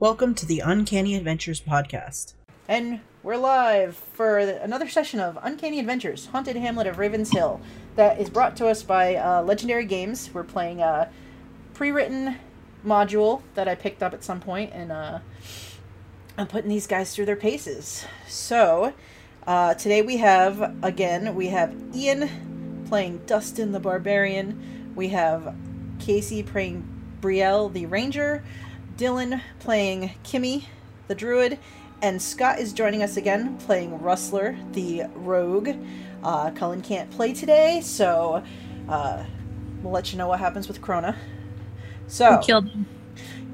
Welcome to the Uncanny Adventures podcast. And we're live for another session of Uncanny Adventures Haunted Hamlet of Ravens Hill that is brought to us by uh, Legendary Games. We're playing a pre written module that I picked up at some point, and uh, I'm putting these guys through their paces. So, uh, today we have, again, we have Ian playing Dustin the Barbarian, we have Casey playing Brielle the Ranger. Dylan playing Kimmy, the druid, and Scott is joining us again playing Rustler, the rogue. Uh, Cullen can't play today, so uh, we'll let you know what happens with Krona. So We killed him.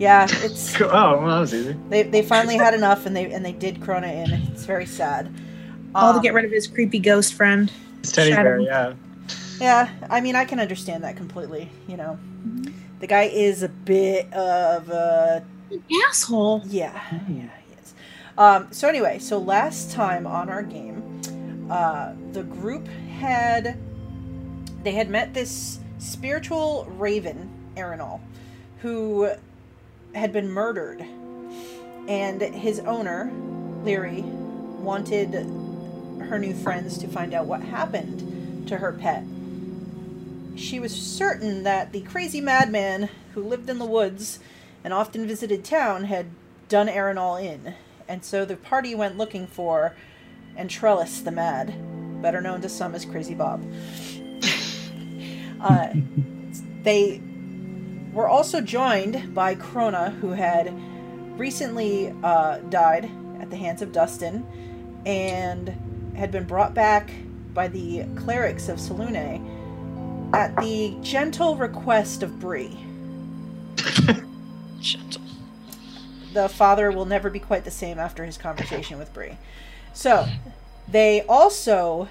yeah, it's Oh, well, that was easy. they, they finally had enough and they and they did Krona in. It's very sad. All to Um, get rid of his creepy ghost friend. It's teddy Shadow. bear, yeah. Yeah, I mean I can understand that completely. You know, the guy is a bit of a An asshole. Yeah, yeah, he is. Um, so anyway, so last time on our game, uh, the group had they had met this spiritual raven, Arenal, who had been murdered, and his owner, Leary, wanted her new friends to find out what happened to her pet. She was certain that the crazy madman who lived in the woods and often visited town had done Arenal in, and so the party went looking for Entrellis the Mad, better known to some as Crazy Bob. uh, they were also joined by Krona, who had recently uh, died at the hands of Dustin and had been brought back by the clerics of Selûne at the gentle request of Bree. Gentle. the father will never be quite the same after his conversation with Bree. So, they also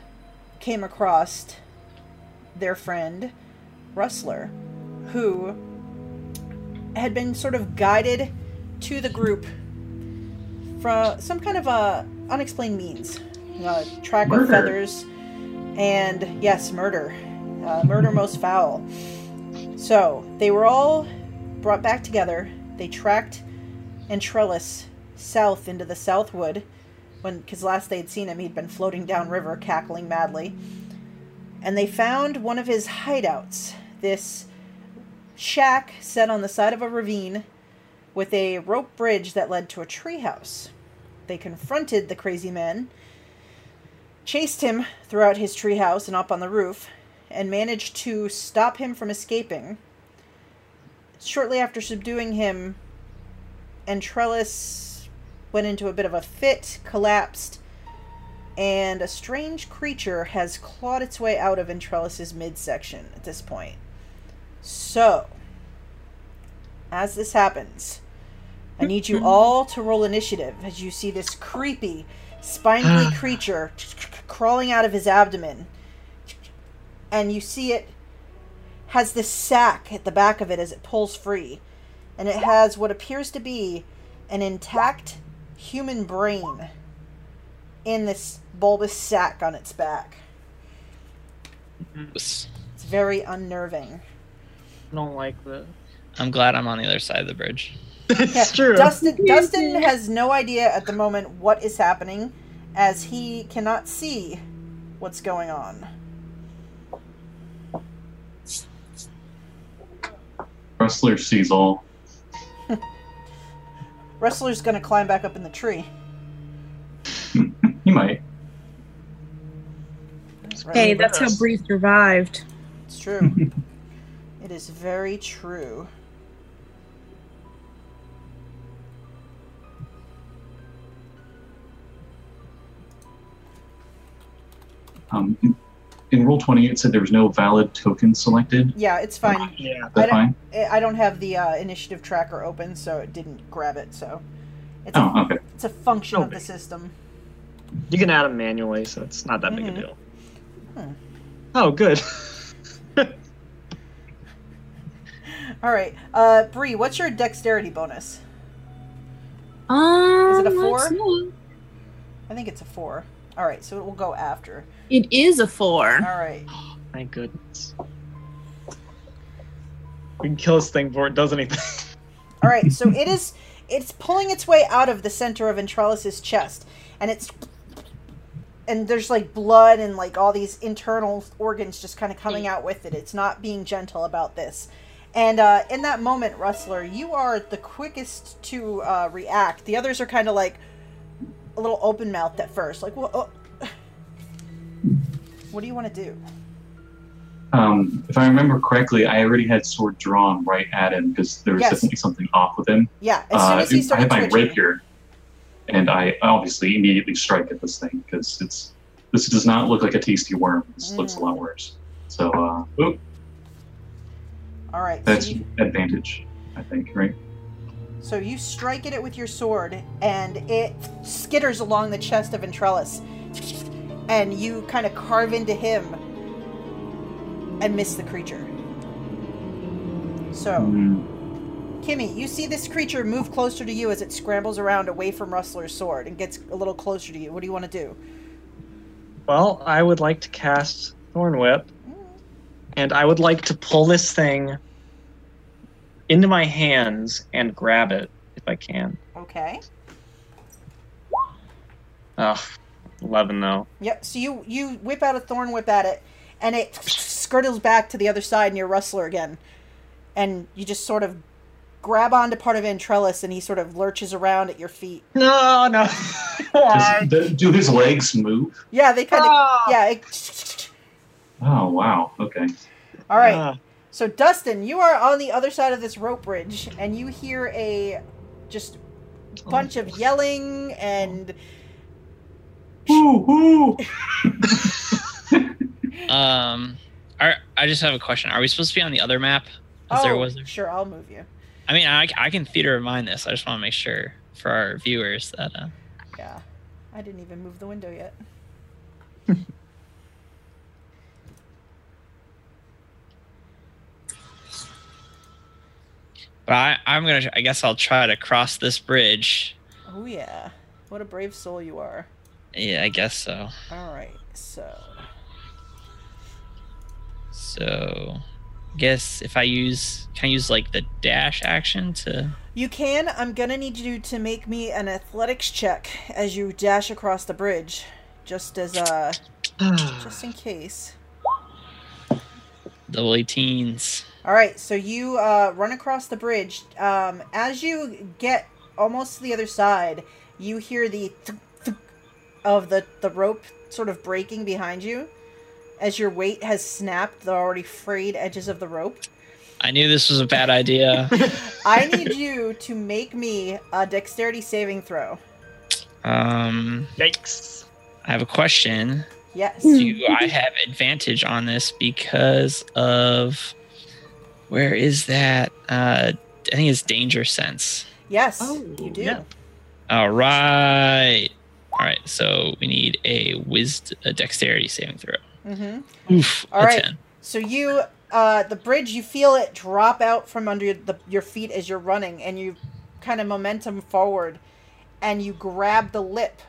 came across their friend Rustler, who had been sort of guided to the group from some kind of a unexplained means, uh, track Murder. of feathers, and yes, murder, uh, murder most foul. So they were all brought back together. They tracked Entrellis south into the Southwood, when because last they'd seen him, he'd been floating downriver, cackling madly. And they found one of his hideouts, this shack set on the side of a ravine with a rope bridge that led to a treehouse. They confronted the crazy man, chased him throughout his treehouse and up on the roof, and managed to stop him from escaping. Shortly after subduing him, Entrellis went into a bit of a fit, collapsed, and a strange creature has clawed its way out of Entrellis's midsection at this point. So, as this happens, I need you all to roll initiative as you see this creepy, spindly creature crawling out of his abdomen. And you see it has this sack at the back of it as it pulls free. And it has what appears to be an intact human brain in this bulbous sack on its back. Oops. It's very unnerving. I don't like the. I'm glad I'm on the other side of the bridge. it's true. Dustin Dustin has no idea at the moment what is happening as he cannot see what's going on. Rustler sees all. Rustler's gonna climb back up in the tree. He might. Hey, that's how Bree survived. It's true. it is very true. Um, in, in Roll20, it said there was no valid token selected. Yeah, it's fine. Yeah. I That's don't, fine. I don't have the uh, initiative tracker open, so it didn't grab it. So it's a, Oh, okay. it's a function No of the system. You can add them manually, so it's not that big Mhm. a deal. Hmm. Oh, good. All right, uh, Bree, what's your dexterity bonus? Um, Is it a four? I think it's a four. All right, so it will go after. It is a four. All right. Thank goodness. We can kill this thing before it does anything. All right, so it is it's pulling its way out of the center of Ventrellis's chest, and it's and there's like blood and like all these internal organs just kind of coming out with it. It's not being gentle about this. And uh, in that moment, Rustler, you are the quickest to uh, react. The others are kind of like a little open mouthed at first, like, "What? oh." What do you want to do?" Um, if I remember correctly, I already had sword drawn right at him because there was Yes. definitely something off with him. Yeah, as soon Uh, as he I started have my rapier, and I obviously immediately strike at this thing because it's this does not look like a tasty worm. This looks a Mm. lot worse. So, uh, oop, All right, so that's you, advantage, I think, right? so you strike at it with your sword, and it skitters along the chest of Ventrellus, and you kind of carve into him and miss the creature. So. Mm, Kimmy, you see this creature move closer to you as it scrambles around away from Rustler's sword and gets a little closer to you. What do you want to do? Well, I would like to cast Thorn Whip, and I would like to pull this thing into my hands and grab it if I can. Okay. Ugh, 11 though. Yep. So you you whip out a thorn whip at it, and it skirtles back to the other side and you're Rustler again, and you just sort of grab onto part of Ventrellus, and he sort of lurches around at your feet. No, no. Why? does, do his legs move? Yeah, they kind of Ah. yeah. It, Oh wow. Okay. all right. Ah. So Dustin, you are on the other side of this rope bridge, and you hear a just bunch of yelling and Ooh, ooh. Um, are, I just have a question. Are we supposed to be on the other map? there oh, was. sure, I'll move you. I mean, I, I can theater of mind this. I just want to make sure for our viewers that. Uh, Yeah, I didn't even move the window yet. but I, I'm gonna. I guess I'll try to cross this bridge. Oh yeah, what a brave soul you are. Yeah, I guess so. All right, so So, guess if I use, can I use like the dash action to? you can. I'm gonna need you to make me an athletics check as you dash across the bridge, just as uh, just in case. Double 18s. All right, so you uh, run across the bridge. Um, as you get almost to the other side, you hear the thunk of the, the rope sort of breaking behind you as your weight has snapped the already frayed edges of the rope. I knew this was a bad idea. I need you to make me a dexterity saving throw. um, Yikes. I have a question. Yes. Do I have advantage on this because of where is that? Uh, I think it's danger sense. Yes, Oh, you do. yeah. All right. All right. So we need a wisdom, a dexterity saving throw. Mm-hmm. Oof. All right. 10. So you, uh, the bridge, you feel it drop out from under the, your feet as you're running, and you kind of momentum forward, and you grab the lip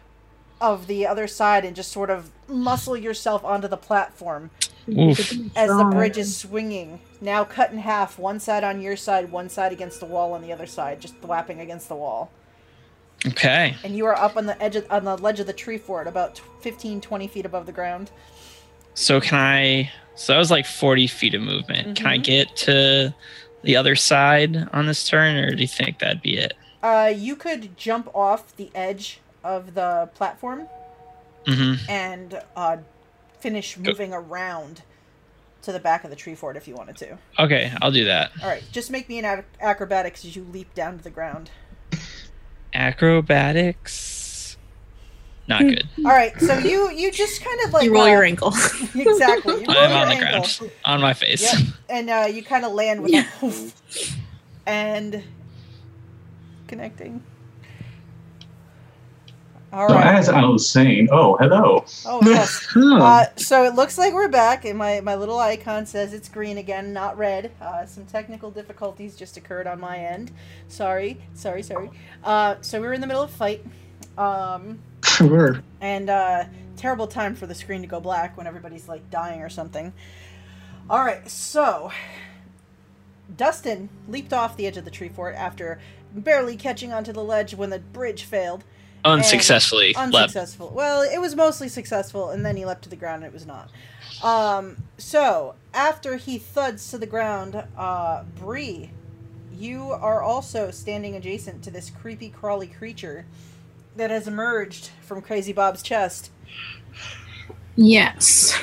of the other side and just sort of muscle yourself onto the platform Oof. as the bridge is swinging. Now cut in half, one side on your side, one side against the wall on the other side, just thwapping against the wall. Okay. And you are up on the edge of, on the ledge of the tree fort, about 15, 20 feet above the ground. So can I? So that was like 40 feet of movement. Can I Mhm. get to the other side on this turn, or do you think that'd be it? Uh, you could jump off the edge of the platform Mm-hmm. and uh, finish moving around to the back of the tree fort if you wanted to. Okay, I'll do that. All right, just make me an ac- acrobatics as you leap down to the ground. Acrobatics. Not good. All right, so you you just kind of like you roll uh, your ankle. exactly. You I'm on the ankle. ground, on my face. Yep, and uh, you kind of land with a hoof and connecting. All So as I was saying, oh hello. Oh yes. Uh, so it looks like we're back, and my, my little icon says it's green again, not red. Uh, some technical difficulties just occurred on my end. Sorry, sorry, sorry. Uh, so we were in the middle of a fight, um, Sure. and uh, terrible time for the screen to go black when everybody's like dying or something. All right, so Dustin leaped off the edge of the tree fort after barely catching onto the ledge when the bridge failed. Unsuccessfully leapt. Unsuccessful. Well, it was mostly successful, and then he leapt to the ground, and it was not. Um, so after he thuds to the ground, uh, Bree, you are also standing adjacent to this creepy crawly creature that has emerged from Crazy Bob's chest. Yes.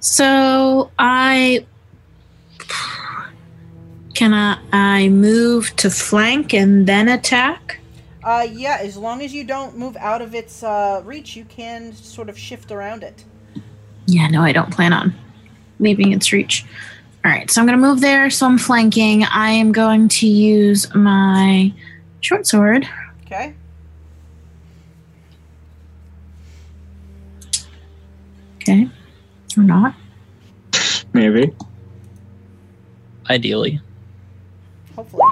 So I can I, I move to flank and then attack? Uh, yeah, as long as you don't move out of its uh, reach, you can sort of shift around it. Yeah, no, I don't plan on leaving its reach. All right, so I'm going to move there. So I'm flanking. I am going to use my short sword. Okay. Okay. Or not. Maybe. Ideally. Hopefully.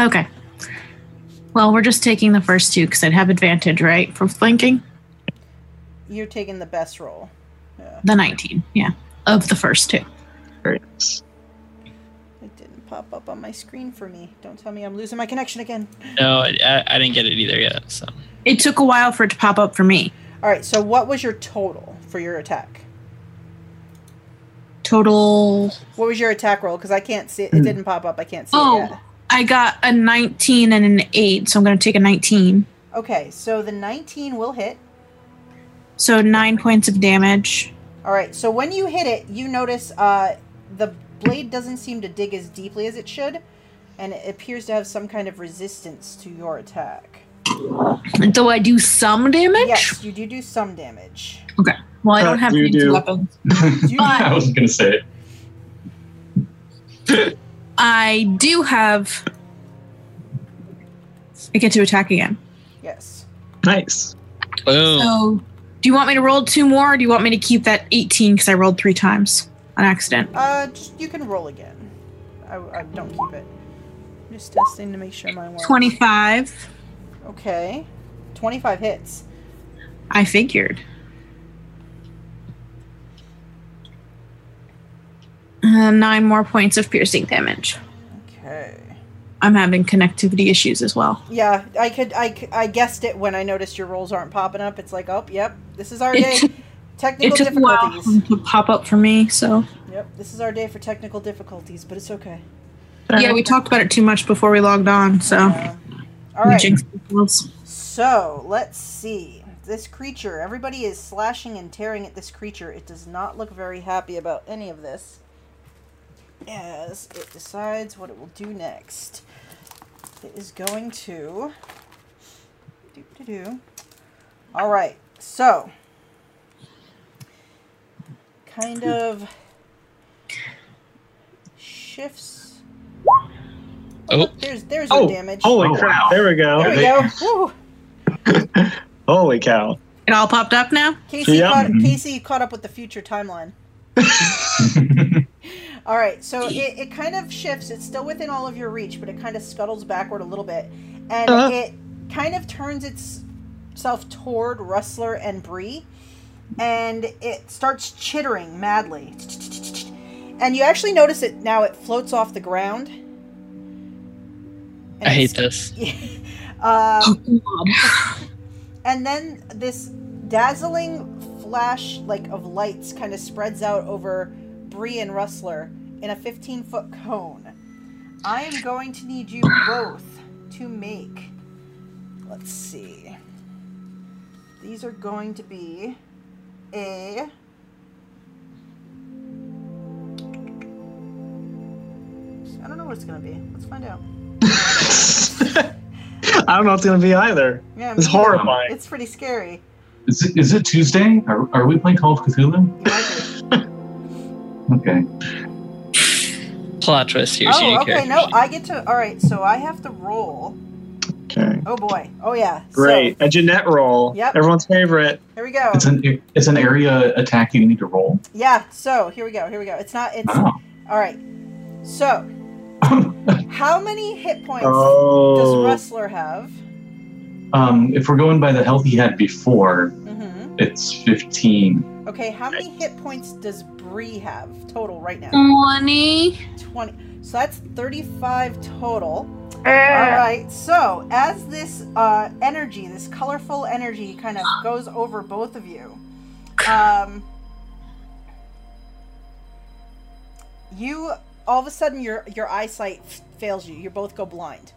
Okay. Well, we're just taking the first two because I'd have advantage, right, for flanking? You're taking the best roll. Yeah. The 19, yeah, of the first two. Very. It didn't pop up on my screen for me. Don't tell me I'm losing my connection again. No, I, I didn't get it either yet. So It took a while for it to pop up for me. All right, so what was your total for your attack? Total. What was your attack roll? Because I can't see it. It didn't pop up. I can't see Oh. it yet. I got a 19 and an 8, so I'm going to take a 19. Okay, so the 19 will hit. So nine points of damage. All right, so when you hit it, you notice uh, the blade doesn't seem to dig as deeply as it should, and it appears to have some kind of resistance to your attack. Do I do some damage? Yes, you do do some damage. Okay. Well, I don't Uh, have do do- weapons. Do you- I was gonna say it. I do have. I get to attack again. yes. Nice. boom. So, do you want me to roll two more, or do you want me to keep that 18 because I rolled three times on accident? Uh, just, you can roll again. I, I don't keep it. I'm just testing to make sure mine works. 25. Okay. 25 hits. I figured. Uh, nine more points of piercing damage. Okay. I'm having connectivity issues as well. Yeah, I could, I, I guessed it when I noticed your rolls aren't popping up. It's like, oh, yep, this is our It day. took- Technical It took a while difficulties. to pop up for me, so. Yep, this is our day for technical difficulties, but it's okay. Yeah, we talked about it too much before we logged on, so. Uh, all we right. jinxed ourselves. So let's see. This creature, everybody is slashing and tearing at this creature. It does not look very happy about any of this. As it decides what it will do next. It is going to. Do do do. All right. So. Kind of. Shifts. Oh. look, there's there's Oh, your damage. holy Oh, crap. wow. There we go. there we go. Holy cow. It all popped up now? Casey, Yeah. caught, Casey caught up with the future timeline. All right, so it, it kind of shifts. It's still within all of your reach, but it kind of scuttles backward a little bit, and Uh-huh. it kind of turns itself toward Rustler and Bree, and it starts chittering madly. And you actually notice it now. It floats off the ground. I hate this. um, Oh, and then this dazzling flash like of lights kind of spreads out over Bree and Rustler in a 15 foot cone. I am going to need you both to make. Let's see. These are going to be a. I don't know what it's going to be. Let's find out. I don't know what it's going to be either. Yeah, It's horrifying. It's pretty scary. Is it, is it Tuesday? Are, are we playing Call of Cthulhu? You might be. Okay. Plot twist here. so you Oh, okay. characters. No, I get to. All right, so I have to roll. Okay. Oh boy. Oh yeah. Great. So, A Jeanette roll. Yep. Everyone's favorite. here we go. It's an it's an area attack you need to roll. Yeah. So here we go. Here we go. It's not. It's Oh. all right. So how many hit points does Oh. Rustler have? um, if we're going by the health he had before, Mm-hmm. It's 15. Okay, how many hit points does Bree have total right now? 20. 20. So that's 35 total. All right. So as this uh, energy, this colorful energy, kind of goes over both of you, um, you all of a sudden your your eyesight fails you. You both go blind.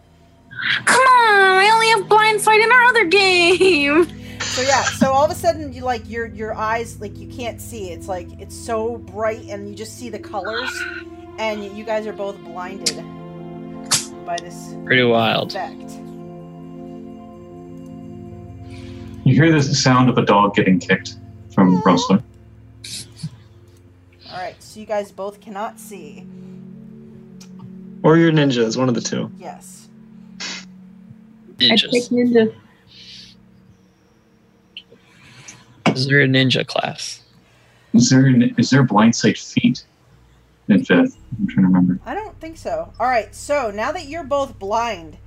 Come on, I only have blind sight in our other game. So yeah. So all of a sudden you like your your eyes like you can't see. It's like it's so bright and you just see the colors, and you guys are both blinded by this Pretty wild. effect. You hear the sound of a dog getting kicked from mm. Rustler. All right. So you guys both cannot see. Or your ninjas, one of the two. Yes. Ninjas. ninja. Is there a ninja class? Is there an, is there blind sight feet in fifth? I'm trying to remember. I don't think so. All right, so now that you're both blind,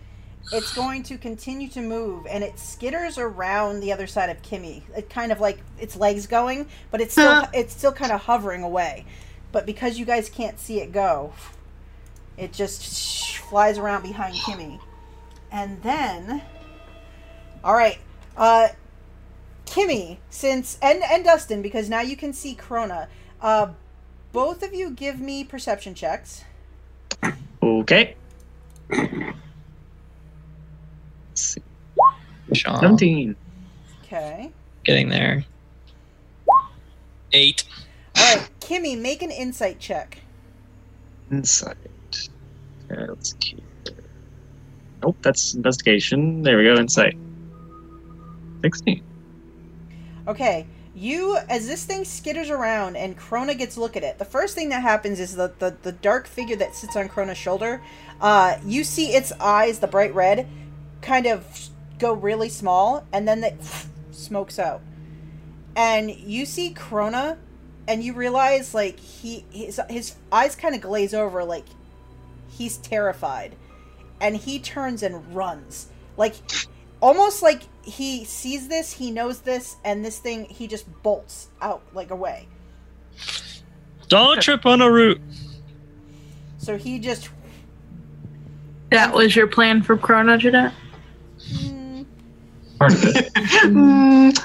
it's going to continue to move, and it skitters around the other side of Kimmy. It kind of like its legs going, but it's still it's still kind of hovering away. But because you guys can't see it go, it just flies around behind Kimmy, and then, all right, uh, Kimmy, since and and Dustin, because now you can see Krona. Uh, both of you give me perception checks. Okay. Sean, 17. Okay. getting there. Eight. All right, Kimmy, make an insight check. Insight. Okay, let's keep. Nope, that's investigation. There we go, insight. 16. Okay, you as this thing skitters around and Krona gets a look at it. The first thing that happens is the the, the dark figure that sits on Krona's shoulder. Uh, you see its eyes, the bright red, kind of go really small, and then it smokes out. And you see Krona, and you realize like he his his eyes kind of glaze over, like he's terrified, and he turns and runs, like almost like he sees this, he knows this, and this thing he just bolts out like away. Don't trip on a root. So he just That was your plan for Krona Jeanette? mm, Part of it.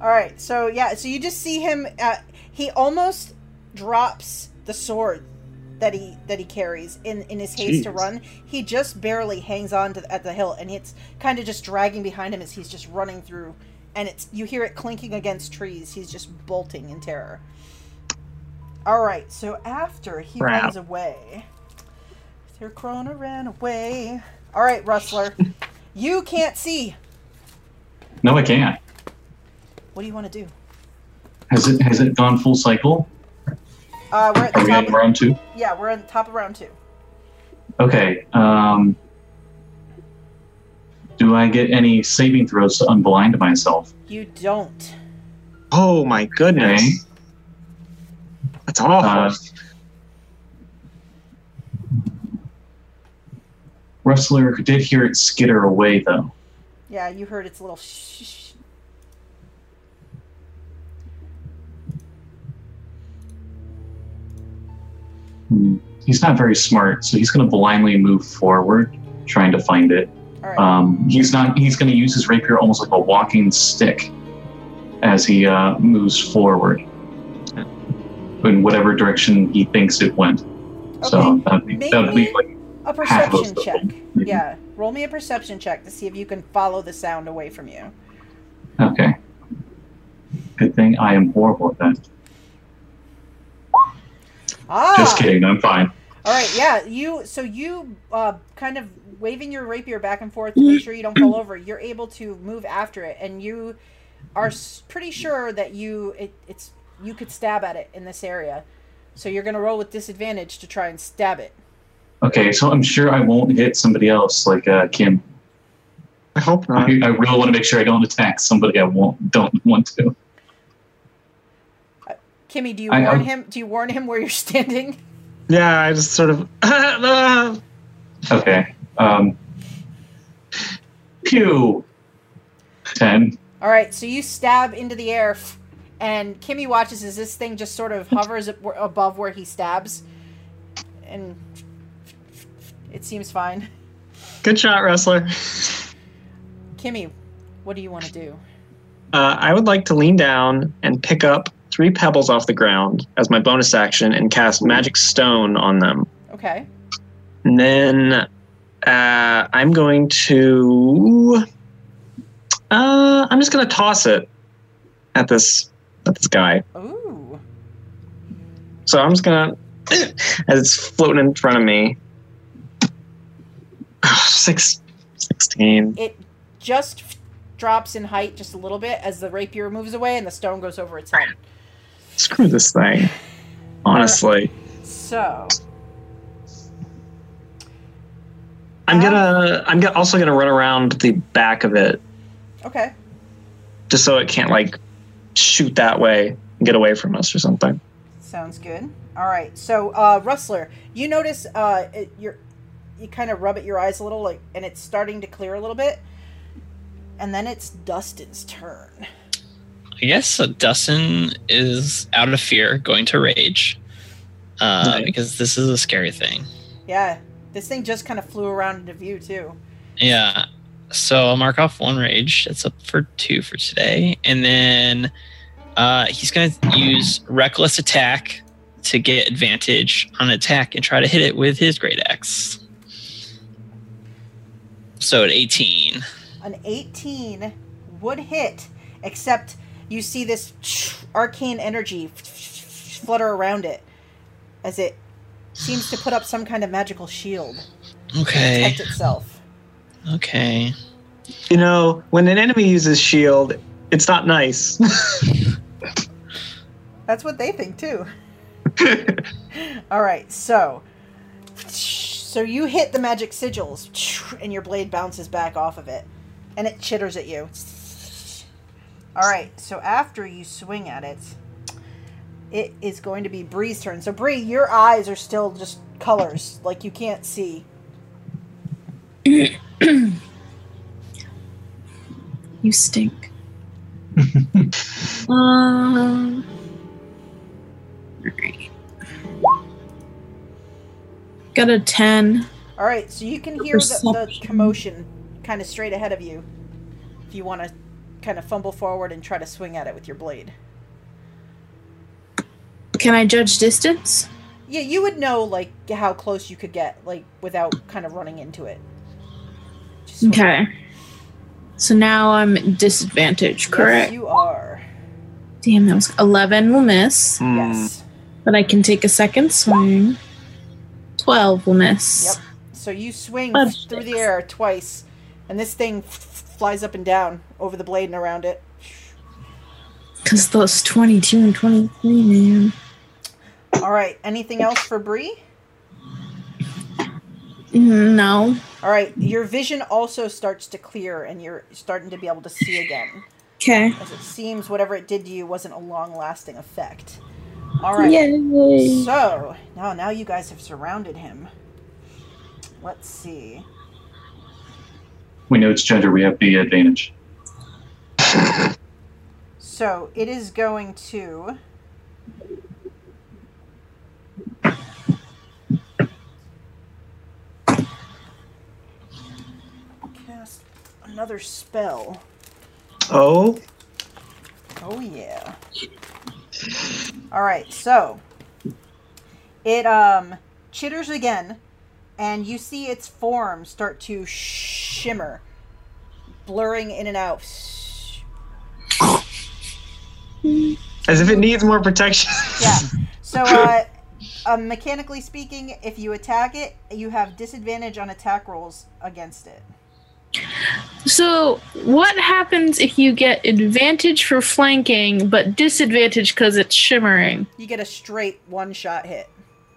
All right, so yeah, so you just see him. Uh, he almost drops the sword that he that he carries in in his haste to run. He just barely hangs on to at the hill, and it's kind of just dragging behind him as he's just running through. And it's you hear it clinking against trees. He's just bolting in terror. All right, so after he runs away, Sir Krona ran away. All right, Rustler, you can't see. No, I can't. What do you want to do? Has it has it gone full cycle? Uh, we're at the Are we top. in round two? Yeah, we're on top of round two. Okay. Um, do I get any saving throws to unblind myself? You don't. Oh my goodness. Okay. That's awful. Uh, Rustler did hear it skitter away, though. Yeah, you heard its little shh. He's not very smart, so he's going to blindly move forward, trying to find it. Right. Um, he's not. He's going to use his rapier almost like a walking stick as he uh, moves forward in whatever direction he thinks it went. So Okay. that'd be, that'd be like a perception check. Mhm. Yeah, roll me a perception check to see if you can follow the sound away from you. okay. Good thing I am horrible at that. Ah. Just kidding. I'm fine. All right. Yeah. You. So you, uh, kind of waving your rapier back and forth to make sure you don't fall over. You're able to move after it, and you are pretty sure that you it, it's you could stab at it in this area. So you're gonna roll with disadvantage to try and stab it. Okay, so I'm sure I won't hit somebody else like uh, Kim. I hope I, not. I really want to make sure I don't attack somebody I won't don't want to. Kimmy, do you I- warn I- him? Do you warn him where you're standing? Yeah, I just sort of. Okay. Um, pew. Ten. All right, so you stab into the air, and Kimmy watches as this thing just sort of hovers above where he stabs, and it seems fine. Good shot, Rustler. Kimmy, what do you want to do? Uh, I would like to lean down and pick up three pebbles off the ground as my bonus action and cast Magic Stone on them. Okay. And then uh, I'm going to. Uh, I'm just going to toss it at this at this guy. Ooh. So I'm just gonna, as it's floating in front of me. Six, 16. It just drops in height just a little bit as the rapier moves away and the stone goes over its head. Screw this thing. Honestly, So, I'm gonna. I'm go- also gonna run around the back of it okay. just so it can't like shoot that way and get away from us or something. Sounds good. All right. So, uh, Rustler, you notice uh, it, you're, you kind of rub at your eyes a little, like, and it's starting to clear a little bit. And then it's Dustin's turn. I guess uh, Dustin is out of fear going to rage uh, Nice. because this is a scary thing. Yeah, this thing just kind of flew around into view too. Yeah. So I'll mark off one rage. That's up for two for today. And then uh, he's going to use reckless attack to get advantage on an attack and try to hit it with his great axe. So at 18. An 18 would hit, except you see this arcane energy flutter around it as it seems to put up some kind of magical shield to Okay. protect itself. Okay. You know, when an enemy uses shield, it's not nice. That's what they think too. All right, so so you hit the magic sigils, and your blade bounces back off of it, and it chitters at you. All right, so after you swing at it, it is going to be Bree's turn. So Bree, your eyes are still just colors, like you can't see. You stink. um. Alright. Got a 10. All right, so you can hear the, the commotion kind of straight ahead of you. If you want to kind of fumble forward and try to swing at it with your blade. Can I judge distance? Yeah, you would know like how close you could get, like without kind of running into it. Just Okay. So now I'm at disadvantage, Yes, correct? you are. Damn, that was 11 will miss, Hmm. Yes. but I can take a second swing. 12 will miss. Yep. So you swing Fudge through the air twice, and this thing f- f- flies up and down over the blade and around it. Because those 22 and 23, man. All right. Anything else for Bree? No. All right. Your vision also starts to clear, and you're starting to be able to see again. Okay. As it seems, whatever it did to you wasn't a long-lasting effect. All right. Yay. So now, now you guys have surrounded him. Let's see. We know it's gender. We have the advantage. So it is going to. Cast another spell. oh, Oh yeah. All right, so it um chitters again, and you see its form start to shimmer, blurring in and out. as if it needs more protection. Yeah. So, uh, uh, mechanically speaking, if you attack it, you have disadvantage on attack rolls against it. So, what happens if you get advantage for flanking, but disadvantage because it's shimmering? You get a straight one shot hit.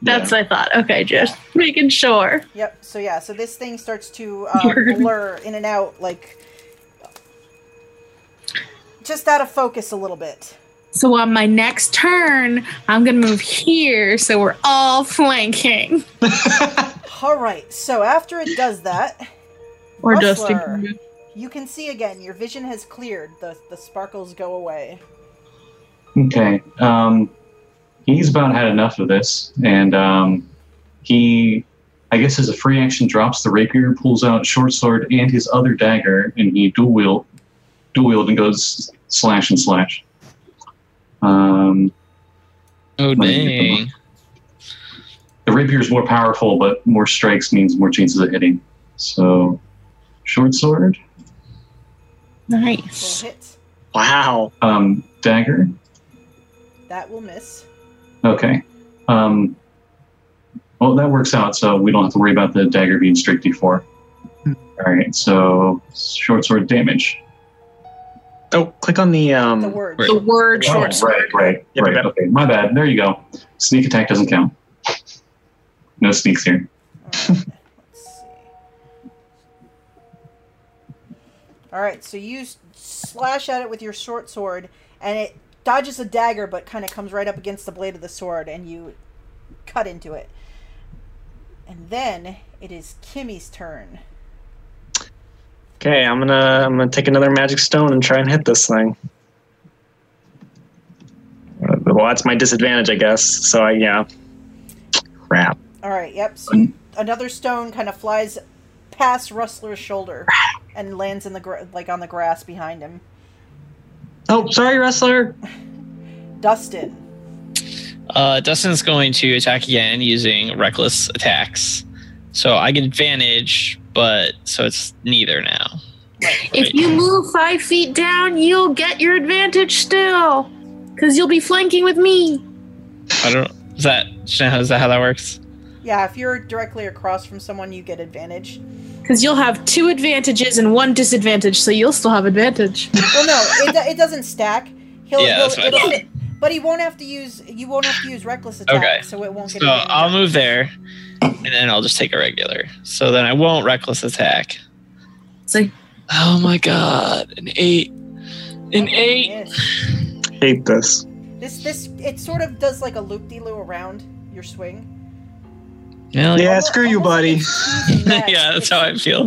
That's what I thought. Okay, just making sure. Yep. So yeah. So this thing starts to uh, blur in and out, like just out of focus a little bit. So, on my next turn, I'm going to move here so we're all flanking. All right. So after it does that, Or Rustler. Dustin. You can see again. Your vision has cleared. The the sparkles go away. Okay. Um, he's about had enough of this, and um, he, I guess, as a free action, drops the rapier, pulls out short sword and his other dagger, and he dual wield, dual wield, and goes slash and slash. Um, Oh Let me get them dang! the rapier is more powerful, but more strikes means more chances of hitting. So, short sword, Nice. Wow. um, dagger. That will miss. Okay. Um, well, that works out, so we don't have to worry about the dagger being straight D4. Hmm. All right, so short sword damage. Oh, click on the um. The word. The word Oh, short sword. right, right, Yep, right. yep. Okay, my bad. There you go. Sneak attack doesn't count. No sneaks here. Alright, let's see. Alright, so you slash at it with your short sword, and it dodges a dagger, but kind of comes right up against the blade of the sword, and you cut into it. And then it is Kimmy's turn. Okay, I'm gonna I'm gonna take another magic stone and try and hit this thing. Well, that's my disadvantage, I guess. So I yeah. Crap. Alright, yep. So you, another stone kind of flies past Rustler's shoulder and lands in the gra- like on the grass behind him. Oh, sorry, Rustler. Dustin. Uh, Dustin's going to attack again using reckless attacks. So I get advantage, but so it's neither now. If you move five feet down, you'll get your advantage still. Because you'll be flanking with me. I don't. Is that is that how that works? Yeah, if you're directly across from someone, you get advantage. Because you'll have two advantages and one disadvantage, so you'll still have advantage. Well, no, it, it doesn't stack. He'll, Yeah, he'll, that's what I it'll thought. fit, but he won't have to use. You won't have to use reckless attack, Okay. so it won't get. So advantage I'll move there, and then I'll just take a regular. So then I won't reckless attack. So Oh my god, an eight, an eight. Yes. Hate this. This this it sort of does like a loop de loo around your swing. Yeah, Yeah, screw you, buddy. it's teasing, yes, yeah, that's how I feel.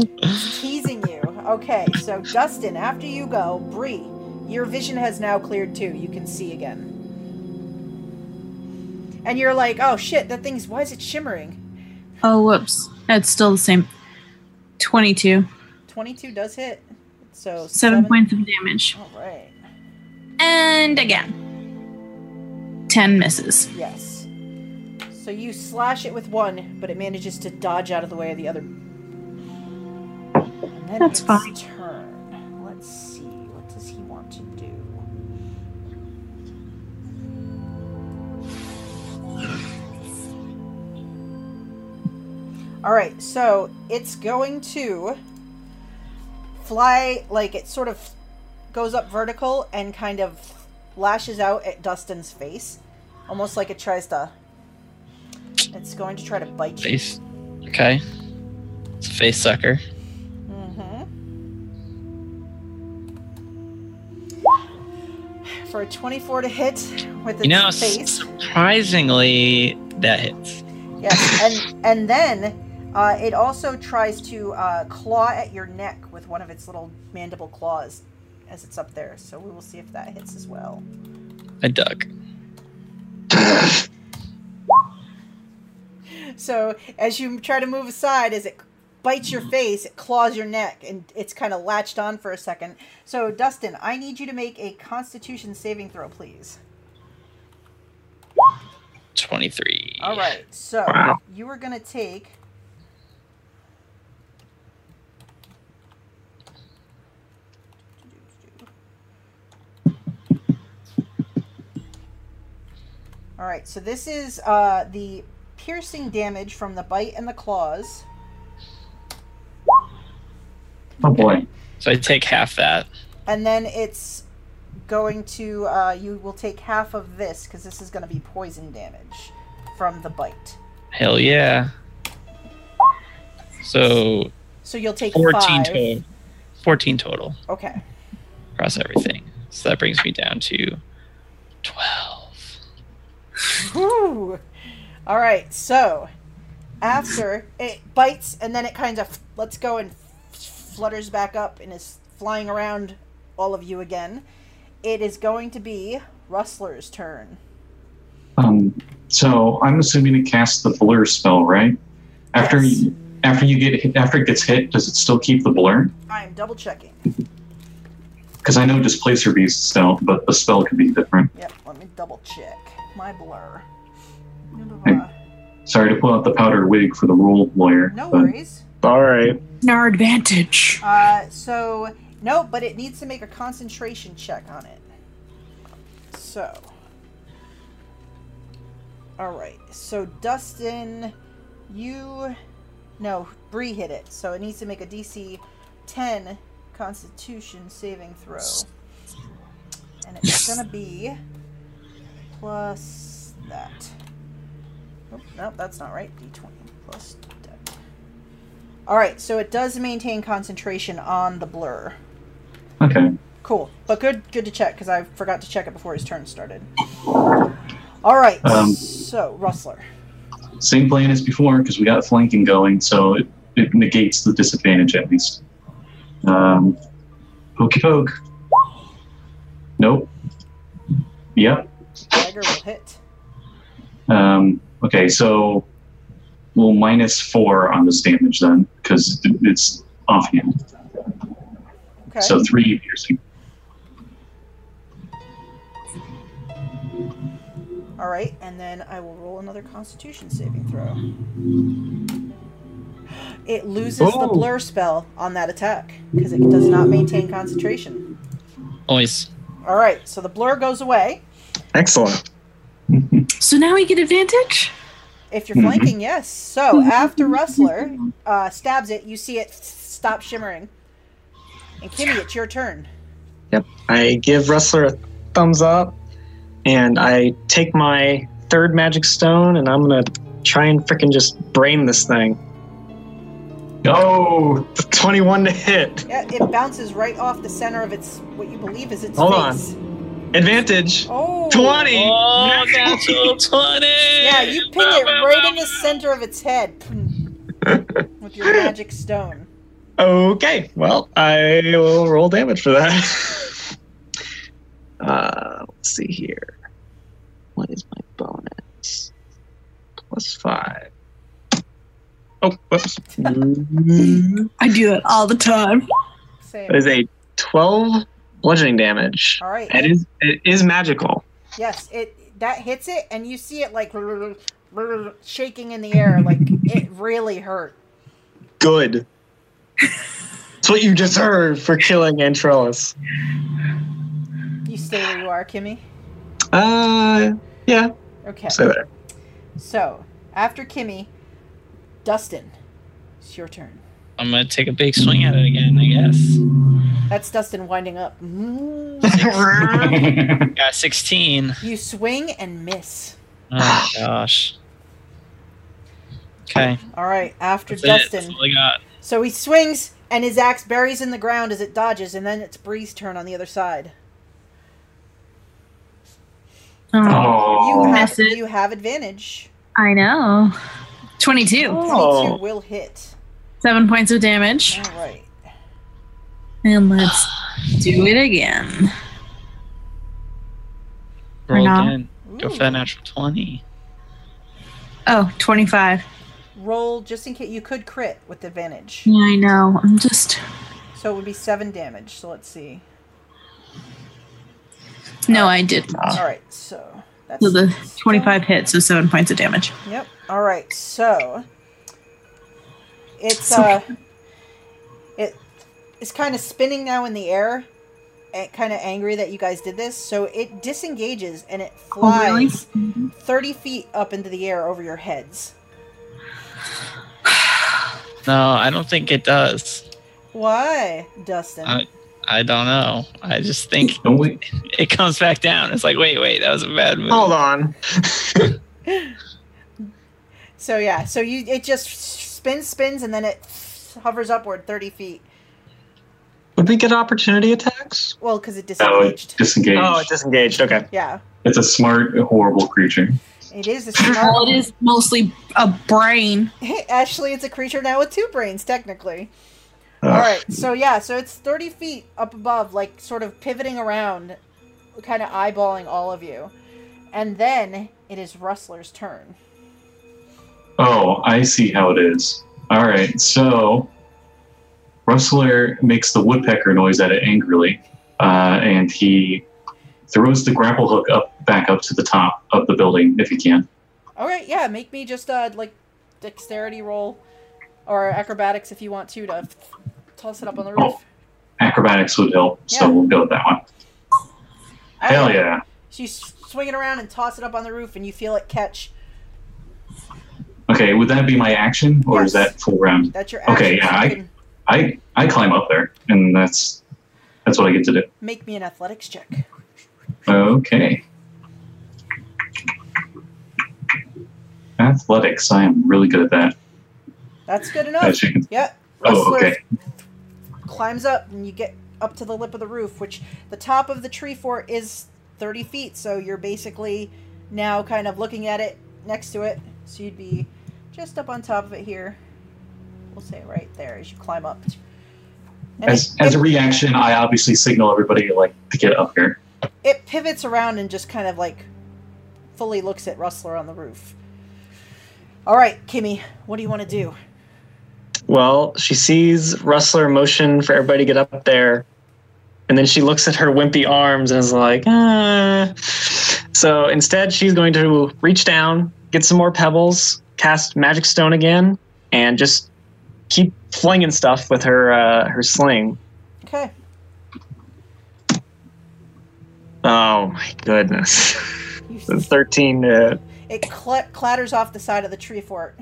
teasing you. Okay, so Dustin, after you go, Bree, your vision has now cleared too. You can see again. And you're like, oh shit, that thing's why is it shimmering? Oh, whoops. It's still the same. 22. 22 does hit. So Seven points of damage. All right. And again. 10 misses. Yes. So you slash it with one, but it manages to dodge out of the way of the other. And then That's fine. turn. Let's see. What does he want to do? All right. So it's going to fly like it sort of goes up vertical and kind of lashes out at Dustin's face, almost like it tries to. It's going to try to bite you. Face. Okay. It's a face sucker. hmm For a 24 to hit with its You know, face. surprisingly, that hits. Yes, and and then uh, it also tries to uh, claw at your neck with one of its little mandible claws as it's up there. So we will see if that hits as well. I duck. So as you try to move aside, as it bites your face, it claws your neck, and it's kind of latched on for a second. So Dustin, I need you to make a Constitution saving throw, please. 23. All right. So Wow. you are gonna take. All right. So this is uh, the piercing damage from the bite and the claws. Oh boy. So I take half that. and then it's going to uh, you will take half of this because this is going to be poison damage from the bite Hell yeah. So so you'll take 14 five. total. 14 total okay across everything. So that brings me down to 12. Whew. All right so after it bites and then it kind of lets go and flutters back up and is flying around all of you again. It is going to be Rustler's turn. Um, so I'm assuming it casts the blur spell, right? After Yes. you, after you get hit, after it gets hit, does it still keep the blur? I am double checking. Because I know Displacer Beasts don't, but the spell could be different. Yep, let me double check my blur. Hey. Sorry to pull out the powder wig for the rule lawyer. No but worries. All right. Our advantage. Uh, so no, but it needs to make a concentration check on it. So, all right. So Dustin, you, no, Bree hit it. So it needs to make a DC 10 Constitution saving throw, and it's gonna be plus that. Oh, no, that's not right. D20 plus that. All right, so it does maintain concentration on the blur. Okay. Cool, but good, good to check because I forgot to check it before his turn started. All right, Um, so Rustler. Same plan as before because we got flanking going, so it, it negates the disadvantage at least. Um, pokey poke. Nope. Yep. Dagger will hit. Um, okay, so we'll minus four on this damage then because it's offhand. Okay. So three piercing. All right, and then I will roll another Constitution saving throw. It loses the Oh. blur spell on that attack because it does not maintain concentration. Always. All right, so the blur goes away. Excellent. So now we get advantage? If you're flanking, yes. So after Rustler uh, stabs it, you see it stop shimmering. And Kimmy, it's your turn. Yep. I give Rustler a thumbs up, and I take my third magic stone, and I'm gonna try and frickin' just brain this thing. Oh, 21 to hit. Yeah, it bounces right off the center of its what you believe is its Hold on. Face. Advantage. Oh, 20. Oh, natural 20! Yeah, you ping it right in the center of its head with your magic stone. Okay, well, I will roll damage for that. uh, let's see here. What is my bonus? Plus five. Oh, whoops. I do that all the time. Same. that is a 12 bludgeoning damage. All right. It is, it is magical. Yes, it that hits it, and you see it like shaking in the air, like it really hurt. Good. That's what you deserve for killing Antrellis. You stay where you are, Kimmy. Uh, yeah, Okay. say that. So after Kimmy, Dustin, it's your turn. I'm gonna take a big swing at it again, I guess. That's Dustin winding up. Got 16. You swing and miss. Oh my gosh. Okay. All right, after That's it. Dustin. That's all I got. So he swings, and his axe buries in the ground as it dodges, and then it's Bree's turn on the other side. Oh, You have you have advantage. I know. 22. Oh. Twenty-two will hit. Seven points of damage. All right. And let's do it again. Roll again. Go for that natural 20. Oh, 25. Roll just in case you could crit with advantage. Yeah, I know. I'm just. So it would be seven damage. So let's see. No, uh, I didn't. All right. So that's So the 25 hits, so seven points of damage. Yep. All right. So it's So- uh, it is kind of spinning now in the air, and kind of angry that you guys did this. So it disengages and it Oh, really? flies thirty feet up into the air over your heads. No, I don't think it does. Why, Dustin? Uh, I don't know. I just think it comes back down. It's like, wait, wait, that was a bad move. Hold on. so yeah. So you it just spins, spins, and then it hovers upward thirty feet. Would we get opportunity attacks? Well, because it disengaged. Oh, it disengaged. disengaged. Oh, it disengaged. Okay. yeah. it's a smart, horrible creature. It is a Well, smart. it is mostly a brain. Actually, it's a creature now with two brains, technically. All right, so yeah, so it's 30 feet up above, like sort of pivoting around, kind of eyeballing all of you. And then it is Rustler's turn. Oh, I see how it is. All right, so Rustler makes the woodpecker noise at it angrily, uh, and he throws the grapple hook up back up to the top of the building if he can. All right, yeah, make me just uh like dexterity roll or acrobatics if you want to to toss it up on the roof. Oh. Acrobatics would help, so we'll go with that one. All Hell right, yeah! So you s- swing it around and toss it up on the roof, and you feel it catch. Okay, would that be my action, or is that full round? That's your action. Okay, yeah, I- I I climb up there, and that's that's what I get to do. make me an athletics check. Okay. Athletics, I am really good at that. That's good enough. Can- Yep. Oh, okay. climbs up, and you get up to the lip of the roof, which the top of the tree fort is 30 feet. So you're basically now kind of looking at it next to it. So you'd be just up on top of it here. We'll say right there as you climb up. And As, it, as a reaction, I obviously signal everybody like to get up here. it pivots around and just kind of like fully looks at Rustler on the roof. All right, Kimmy, what do you want to do? Well, she sees Rustler motion for everybody to get up there, and then she looks at her wimpy arms and is like, ah. So instead, she's going to reach down, get some more pebbles, cast Magic Stone again, and just keep flinging stuff with her uh, her sling. Okay. Oh my goodness. The 13 to it cl- clatters off the side of the tree fort.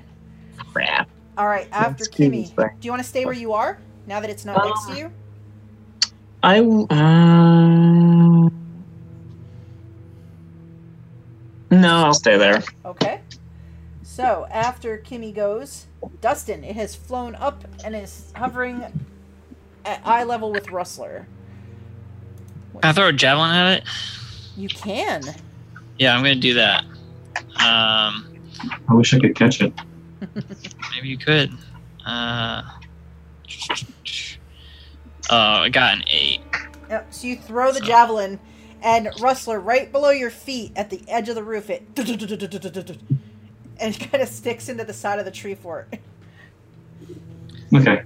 crap. All right, after Kimmy, do you want to stay where you are now that it's not next to you? I. Uh, no, I'll stay there. Okay. So after Kimmy goes, Dustin, it has flown up and is hovering at eye level with Rustler. Can I throw a javelin at it? You can. Yeah, I'm gonna do that. Um, I wish I could catch it. maybe you could. Uh, oh, I got an eight. Yep. So you throw the javelin, and Rustler right below your feet at the edge of the roof. It and it kind of sticks into the side of the tree fort. Okay.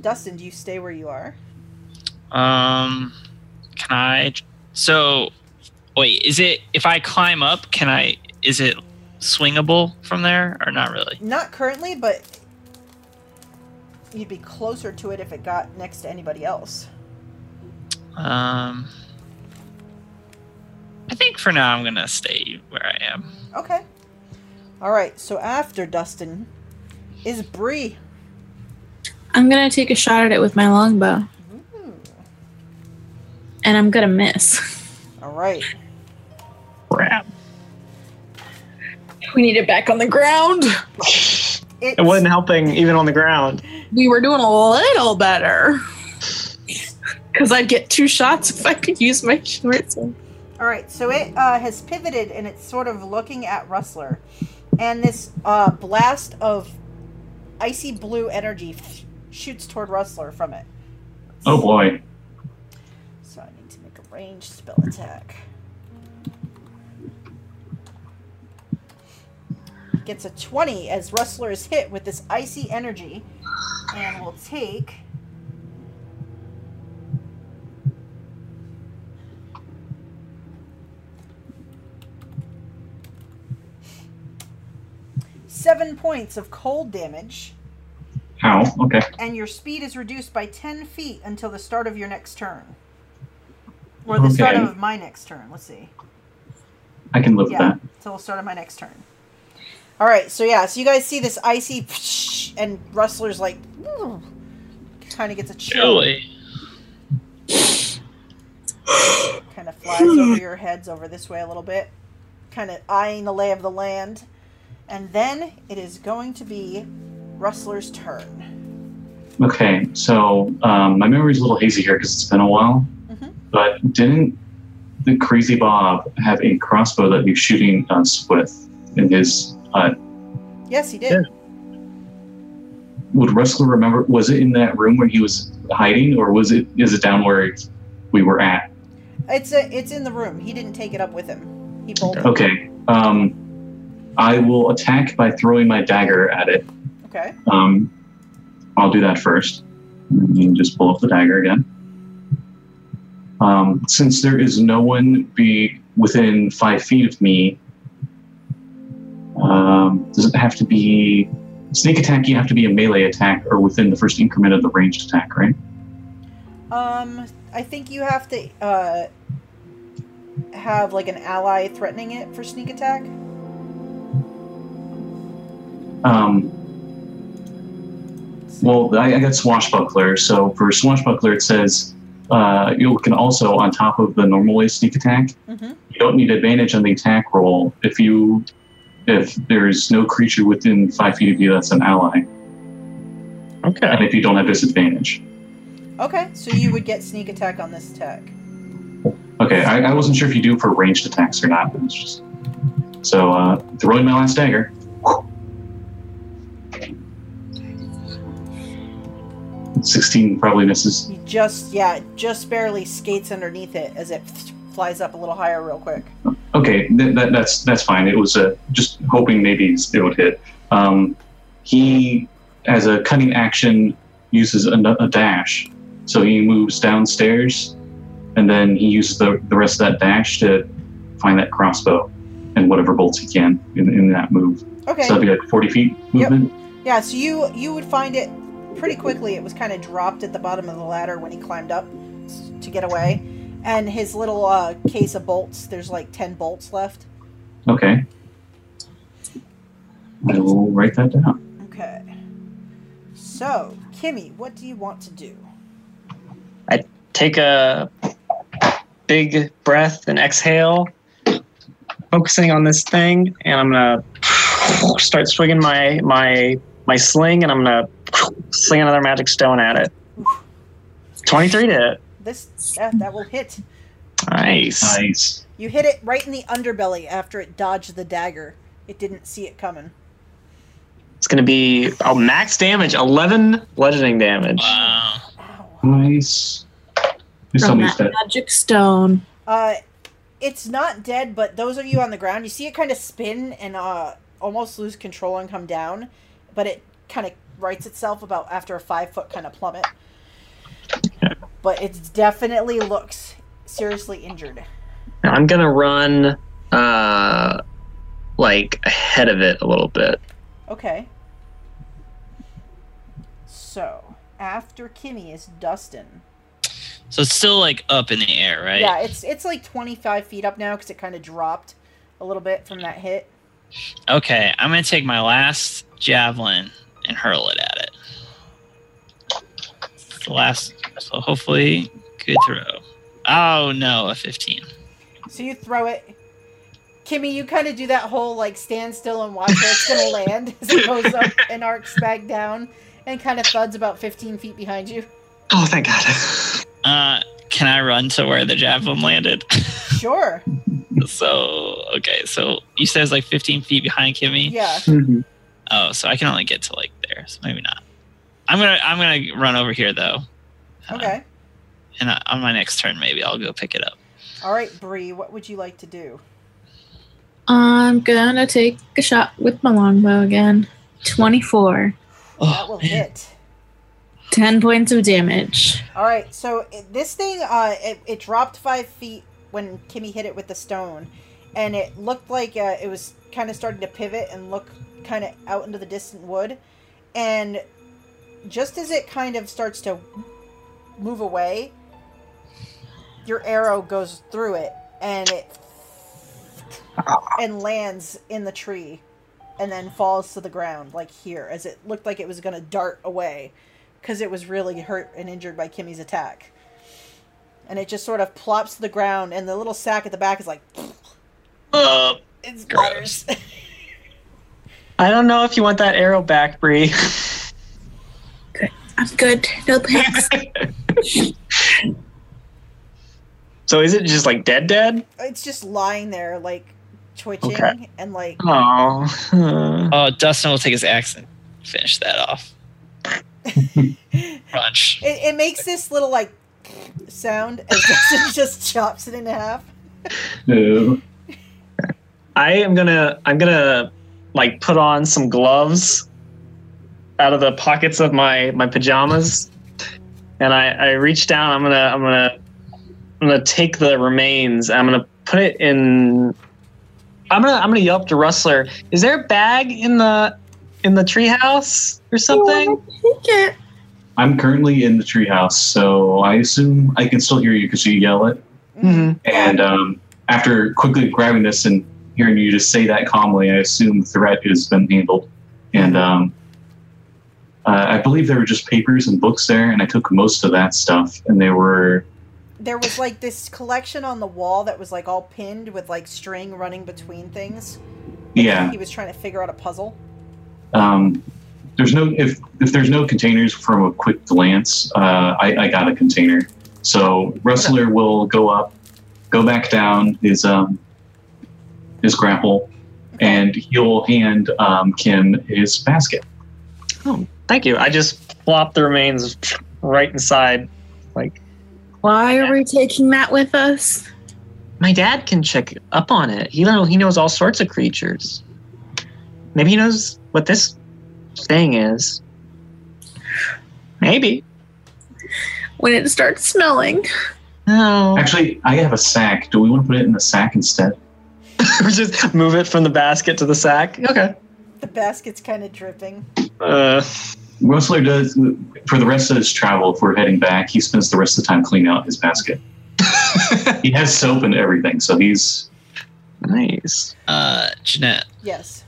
Dustin, do you stay where you are? Um, can I? So, wait, is it if I climb up? Can I? Is it swingable from there or not really? Not currently, but you'd be closer to it if it got next to anybody else. Um, I think for now I'm gonna stay where I am. Okay. All right. So after Dustin is Bree. I'm gonna take a shot at it with my longbow, and I'm gonna miss. All right. Crap. We need it back on the ground. It's, It wasn't helping even on the ground. We were doing a little better. Because I'd get two shots if I could use my short sword. All right. So it uh, has pivoted and it's sort of looking at Rustler, and this uh, blast of icy blue energy shoots toward Rustler from it. Oh boy. So I need to make a ranged spell attack. Gets a 20 as Rustler is hit with this icy energy and will take. Seven points of cold damage, Ow. Okay. and your speed is reduced by 10 feet until the start of your next turn. Or the start of my next turn. Let's see. I can live with Yeah, that. so we'll start on my next turn. All right, so yeah, so you guys see this icy, and Rustler's like, kind of gets a chill, Chilly. kind of flies over your heads over this way a little bit, kind of eyeing the lay of the land, and then it is going to be Rustler's turn. Okay. So um, my memory's a little hazy here because it's been a while. Mhm. But didn't the crazy Bob have a crossbow that he was shooting us with in his hut? Yes, he did. would Rustler remember? Was it in that room where he was hiding, or was it? Is it down where we were at? It's a, it's in the room. He didn't take it up with him. He bolted. Okay. Um, I will attack by throwing my dagger at it. Okay. Um, I'll do that first. And you can just pull up the dagger again. Um, since there is no one be within five feet of me, um, does it have to be sneak attack? You have to be a melee attack or within the first increment of the ranged attack, right? Um, I think you have to uh have like an ally threatening it for sneak attack. Um, well, I, I got swashbuckler. So for swashbuckler, it says uh, you can also, on top of the normal way sneak attack, Mm-hmm. you don't need advantage on the attack roll if you if there's no creature within five feet of you that's an ally, Okay. and if you don't have disadvantage. Okay, so you would get sneak attack on this attack. Okay, I, I wasn't sure if you do for ranged attacks or not. But it's just so uh, throwing my last dagger. Sixteen probably misses. You just yeah, just barely skates underneath it as it flies up a little higher real quick. Okay, th- that, that's that's fine. It was uh, just hoping maybe it would hit. Um, he, as a cunning action, uses a, a dash, so he moves downstairs, and then he uses the, the rest of that dash to find that crossbow and whatever bolts he can in, in that move. Okay. So that'd be like forty feet Yep. movement. Yeah, so you you would find it pretty quickly. It was kind of dropped at the bottom of the ladder when he climbed up to get away, and his little uh, case of bolts. There's like ten bolts left. Okay. I will write that down. Okay. So, Kimmy, what do you want to do? I take a big breath and exhale, focusing on this thing, and I'm gonna start swinging my my my sling, and I'm gonna sling another magic stone at it. Twenty-three to hit. This yeah, that will hit. Nice. Nice. You hit it right in the underbelly after it dodged the dagger. It didn't see it coming. It's gonna be oh max damage, eleven bludgeoning damage. Wow. Nice. Please tell From me that magic stone. Uh, it's not dead, but those of you on the ground, you see it kind of spin and uh almost lose control and come down, but it kind of rights itself about after a five foot kind of plummet. But it definitely looks seriously injured. I'm gonna run uh like ahead of it a little bit. Okay. So after Kimmy is Dustin. So it's still like up in the air, right? Yeah, it's it's like twenty five feet up now because it kind of dropped a little bit from that hit. Okay, I'm gonna take my last javelin and hurl it at it. The last, so hopefully, good throw. Oh no, a 15. So you throw it. Kimmy, you kind of do that whole like stand still and watch where it's gonna land as it goes up and arcs back down and kind of thuds about 15 feet behind you. Oh thank god. Uh, can I run to where the javelin landed? Sure. so okay, so you said it's like 15 feet behind Kimmy. Yeah. Oh, so I can only get to like there, so maybe not. I'm gonna I'm gonna run over here though. Uh, Okay. and uh, on my next turn, maybe I'll go pick it up. All right, Bree, what would you like to do? I'm gonna take a shot with my longbow again. 24. that will Oh, man. hit. 10 points of damage. All right, so this thing, uh, it, it dropped five feet when Kimmy hit it with the stone, and it looked like uh, it was kind of starting to pivot and look kind of out into the distant wood, and just as it kind of starts to move away, your arrow goes through it, and it and lands in the tree, and then falls to the ground like here, as it looked like it was going to dart away because it was really hurt and injured by Kimmy's attack. And it just sort of plops to the ground, and the little sack at the back is like, Uh, it splatters. I don't know if you want that arrow back, Bree. I'm good. No thanks. so is it just like dead dead? it's just lying there, like twitching, Okay. and like, Oh. oh, Dustin will take his axe and finish that off. Crunch. It, it makes this little like sound as Dustin just chops it in half. No. I am gonna I'm gonna like put on some gloves out of the pockets of my my pajamas, and I I reach down. I'm gonna I'm gonna I'm gonna take the remains. I'm gonna put it in. I'm gonna I'm gonna yell up to Rustler. Is there a bag in the in the treehouse or something? I'm currently in the treehouse, so I assume I can still hear you because you yell it. Mhm. And um, after quickly grabbing this and hearing you just say that calmly, I assume the threat has been handled. And um, uh, I believe there were just papers and books there, and I took most of that stuff, and they were There was like this collection on the wall that was like all pinned with like string running between things. yeah. He was trying to figure out a puzzle. Um, there's no if if there's no containers from a quick glance, uh, I, I got a container. So Rustler will go up, go back down his um his grapple, and he'll hand um, Kim his basket. Oh, thank you. I just plop the remains right inside. Like Why are we taking that with us? my dad can check up on it. He know he knows all sorts of creatures. Maybe he knows what this thing is. Maybe. When it starts smelling. No. Actually, I have a sack. Do we want to put it in the sack instead? just move it from the basket to the sack. Okay. The basket's kind of dripping. Uh, Rustler does for the rest of his travel. If we're heading back, he spends the rest of the time cleaning out his basket. he has soap and everything, so he's nice. Uh, Jeanette, Yes.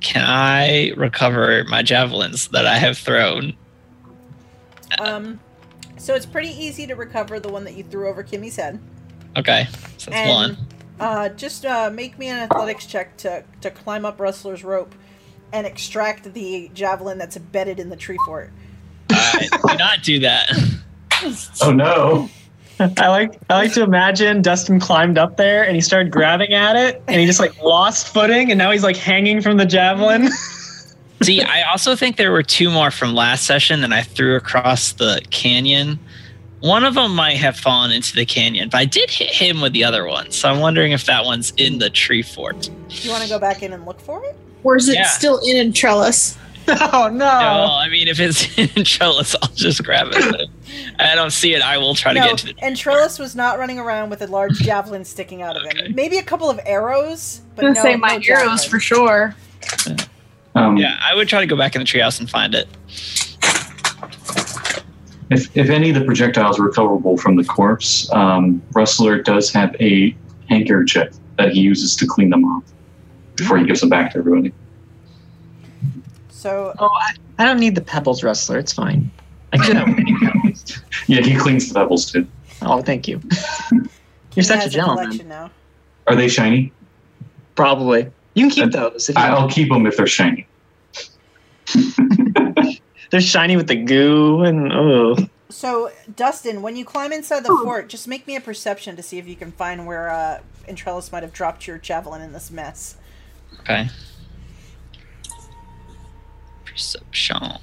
can I recover my javelins that I have thrown? Um, so it's pretty easy to recover the one that you threw over Kimmy's head. Okay, so that's one. And uh, just uh, make me an athletics check to, to climb up Rustler's rope and extract the javelin that's embedded in the tree fort. I do not do that. oh no. I like I like to imagine Dustin climbed up there and he started grabbing at it and he just like lost footing and now he's like hanging from the javelin. See, I also think there were two more from last session that I threw across the canyon. One of them might have fallen into the canyon, but I did hit him with the other one. So I'm wondering if that one's in the tree fort. Do you want to go back in and look for it? Or is it Yeah. still in a trellis? oh no. No, I mean, if it's in trellis, I'll just grab it. I don't see it, I will try to get to it. and Trellis was not running around with a large javelin sticking out of Okay. him. Maybe a couple of arrows, but I'm no, gonna say my no javelin. arrows for sure. Um, Yeah, I would try to go back in the treehouse and find it. If, if any of the projectiles are recoverable from the corpse, um, Rustler does have a handkerchief that he uses to clean them off before he gives them back to everybody. So Oh, I, I don't need the pebbles Rustler. It's fine. I can do that with any pebbles. Yeah, he cleans the pebbles too. Oh, thank you. You're such a gentleman. collection now. Are they shiny? Probably. You can keep those. If you I'll want. keep them if they're shiny. They're shiny with the goo and oh. So Dustin, when you climb inside the fort, just make me a perception to see if you can find where uh, Entrellis might have dropped your javelin in this mess. Okay. Perception.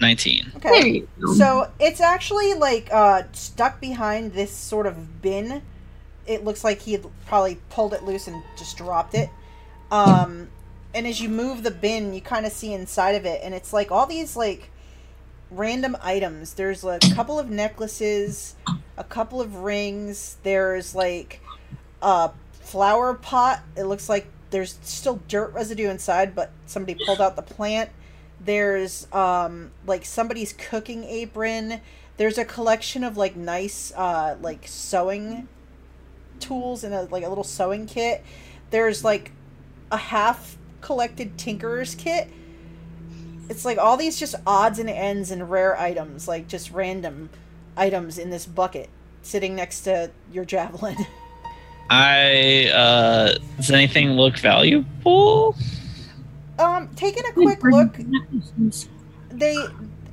19. Okay. So it's actually like uh, stuck behind this sort of bin. It looks like he probably pulled it loose and just dropped it. Um, and as you move the bin, you kind of see inside of it, and it's like all these like random items. There's a couple of necklaces, a couple of rings. There's like a flower pot. It looks like there's still dirt residue inside, but somebody pulled out the plant. There's um like somebody's cooking apron. There's a collection of like nice uh like sewing tools and a like a little sewing kit. There's like a half collected tinkerer's kit. It's like all these just odds and ends and rare items, like just random items in this bucket sitting next to your javelin. I, uh, does anything look valuable? um, taking a quick look, they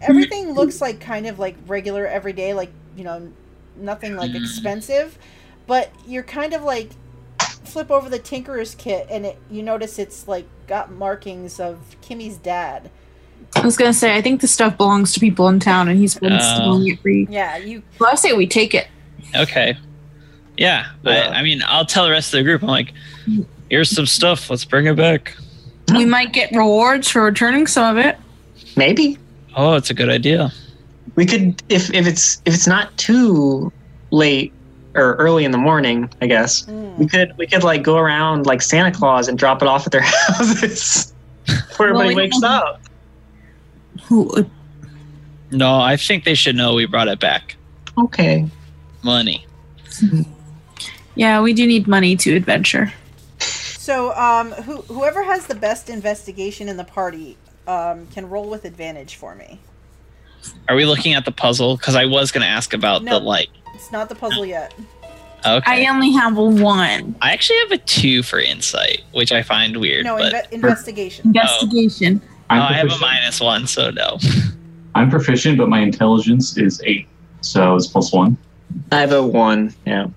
everything looks like kind of like regular everyday like you know nothing like Mm. expensive but you're kind of like flip over the tinkerer's kit and it you notice it's like got markings of kimmy's dad I was gonna say I think the stuff belongs to people in town, and he's been Oh. stealing it for you. Yeah, you. Well, I say we take it. Okay. Yeah. Yeah. I, I mean, I'll tell the rest of the group. I'm like, here's some stuff. Let's bring it back. We might get rewards for returning some of it. Maybe Oh, it's a good idea. we could if if it's if it's not too late or early in the morning. I guess Mm. we could we could like go around like Santa Claus and drop it off at their houses before Well, everybody we wakes up. Who? No, I think they should know we brought it back. Okay. Money. Yeah, we do need money to adventure. So, um, who whoever has the best investigation in the party, um, can roll with advantage for me. Are we looking at the puzzle? Because I was going to ask about No. the like. It's not the puzzle yet. Okay. I only have one I actually have a two for insight, which I find weird. No, but inve- investigation. investigation. oh, I'm, I have a minus one, so no. I'm proficient, but my intelligence is eight, so it's plus one. I have a one. Yeah.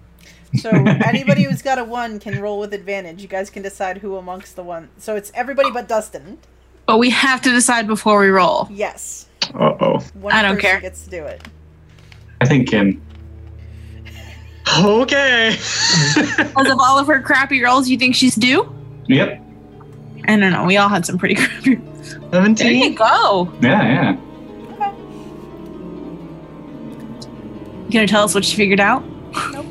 So anybody who's got a one can roll with advantage. You guys can decide who amongst the one. So it's everybody but Dustin. But we have to decide before we roll. Yes, Uh oh. I don't person care. gets to do it. I think Kim. Okay. Because of all of her crappy rolls, you think she's due? Yep. I don't know. We all had some pretty crappy. Seventeen. There you go. Yeah, yeah. You gonna tell us what she figured out? Nope.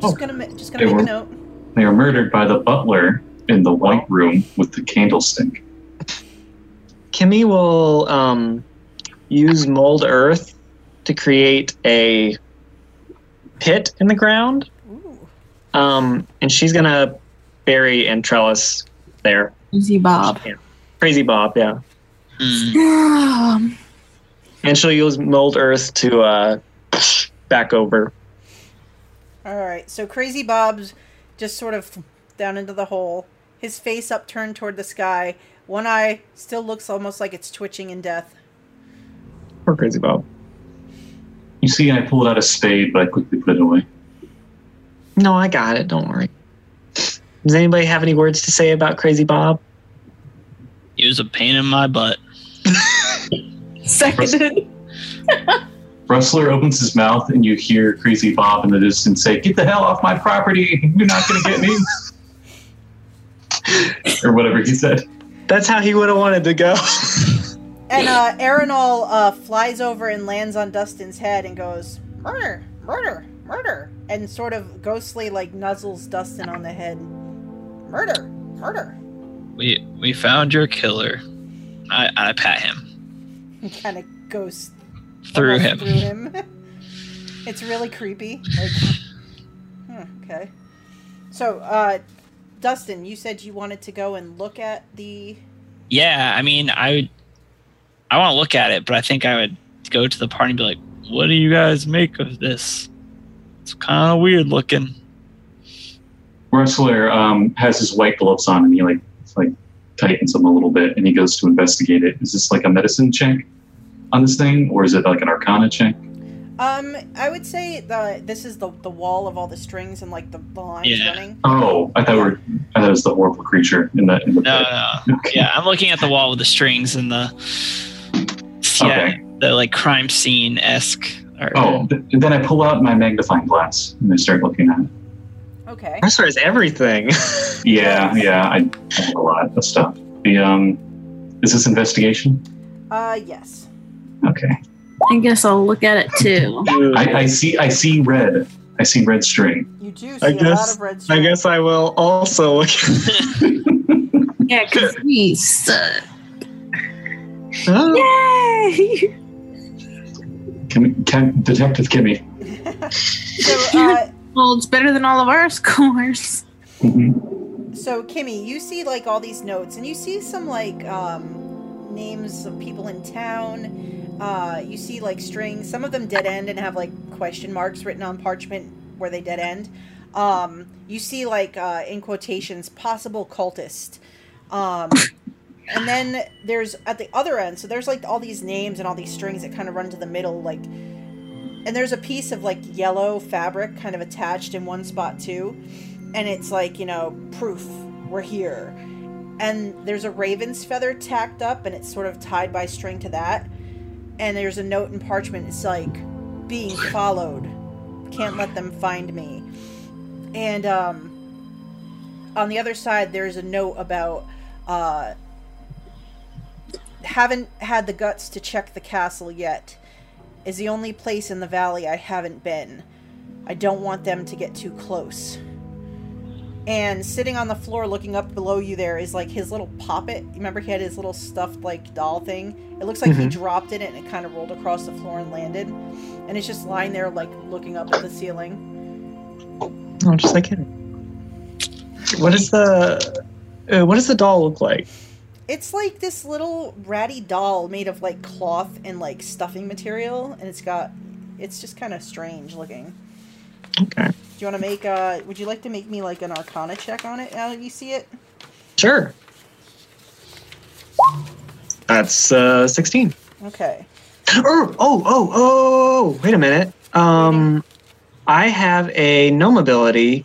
Just gonna ma- just gonna They make a were- note. They were murdered by the butler in the white room with the candlestick. Kimmy will um, use mold earth to create a pit in the ground, Ooh. um, and she's gonna bury and trellis there. Easy Bob. Yeah. Crazy Bob, yeah. Um, And she'll use mold earth to uh, back over. All right. So Crazy Bob's just sort of down into the hole. His face upturned toward the sky. One eye still looks almost like it's twitching in death. Poor Crazy Bob. You see, I pulled out a spade, but I quickly put it away. No, I got it. Don't worry. Does anybody have any words to say about Crazy Bob? He was a pain in my butt. seconded. Rustler opens his mouth, and you hear Crazy Bob in the distance say, "Get the hell off my property! You're not going to get me." or whatever he said. That's how he would have wanted to go. And uh, Arenol uh, flies over and lands on Dustin's head and goes, "Murder, murder, murder," and sort of ghostly like nuzzles Dustin on the head. Murder, murder. We we found your killer. I, I pat him And kind of goes through him. Through him. it's really creepy. Like, hmm, okay. So, uh, Dustin, you said you wanted to go and look at the. Yeah, I mean, I would. I want to look at it, but I think I would go to the party and be like, "What do you guys make of this? It's kind of weird looking." Rustler um, has his white gloves on, and he like like tightens them a little bit, and he goes to investigate it. Is this like a medicine check on this thing, or is it like an Arcana check? Um, I would say the this is the the wall of all the strings and like the, the lines Yeah. running. Oh, I thought we were, I thought it was the horrible creature in the in the No, pit. no. Okay. Yeah, I'm looking at the wall with the strings and the yeah, Okay. the like crime scene esque. Oh, th- then I pull out my magnifying glass and I start looking at it. Okay. Rustler has everything. Yeah, yeah, I, I have a lot of stuff. The um, is this investigation? Uh, yes. Okay. I guess I'll look at it too. I, I see I see red. I see red string. You do see I a lot guess- of red I guess I will also look. Yeah, because we suck. Oh, Yay! Kim, Kim, Detective Kimmy. so, uh, Well, it's better than all of our scores. Mhm. so Kimmy, you see like all these notes, and you see some like um, names of people in town. Uh, you see like strings. Some of them dead end and have like question marks written on parchment where they dead end. Um, you see like uh, in quotations possible cultist. Um, and then there's at the other end. So there's like all these names and all these strings that kind of run to the middle, like. And there's a piece of like yellow fabric kind of attached in one spot too and it's like you know proof we're here and there's a raven's feather tacked up, and it's sort of tied by string to that. And there's a note in parchment. It's like being followed. Can't let them find me. And um, on the other side, there's a note about uh, haven't had the guts to check the castle yet. Is the only place in the valley I haven't been. I don't want them to get too close. And sitting on the floor looking up below you there is like his little poppet. Remember he had his little stuffed like doll thing? It looks like he Mhm. dropped it and it kind of rolled across the floor and landed. And it's just lying there like looking up at the ceiling. Oh, just like him. What is the uh, what does the doll look like? It's like this little ratty doll made of like cloth and like stuffing material and it's got it's just kind of strange looking. Okay, Do you want to make uh would you like to make me like an arcana check on it now that you see it? sure. That's uh, sixteen. Okay. Oh, oh, oh, oh! Wait a minute. Um, I have a gnome ability.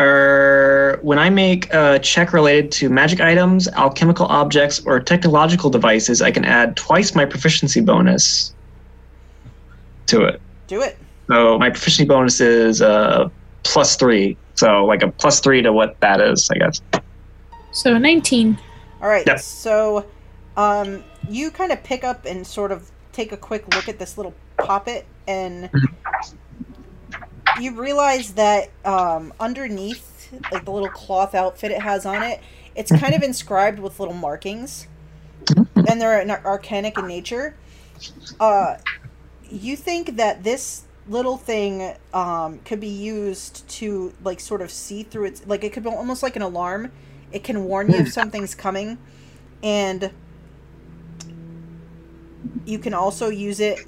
Er, when I make a check related to magic items, alchemical objects, or technological devices, I can add twice my proficiency bonus to it. Do it. So my proficiency bonus is uh, plus three. So like a plus three to what that is, I guess. So 19. All right. Yep. So, um, you kind of pick up and sort of take a quick look at this little poppet, and you realize that um, underneath, like the little cloth outfit it has on it, it's kind of inscribed with little markings, and they're an arcanic in nature. Uh, you think that this little thing um, could be used to like sort of see through its like it could be almost like an alarm. It can warn you if something's coming. And you can also use it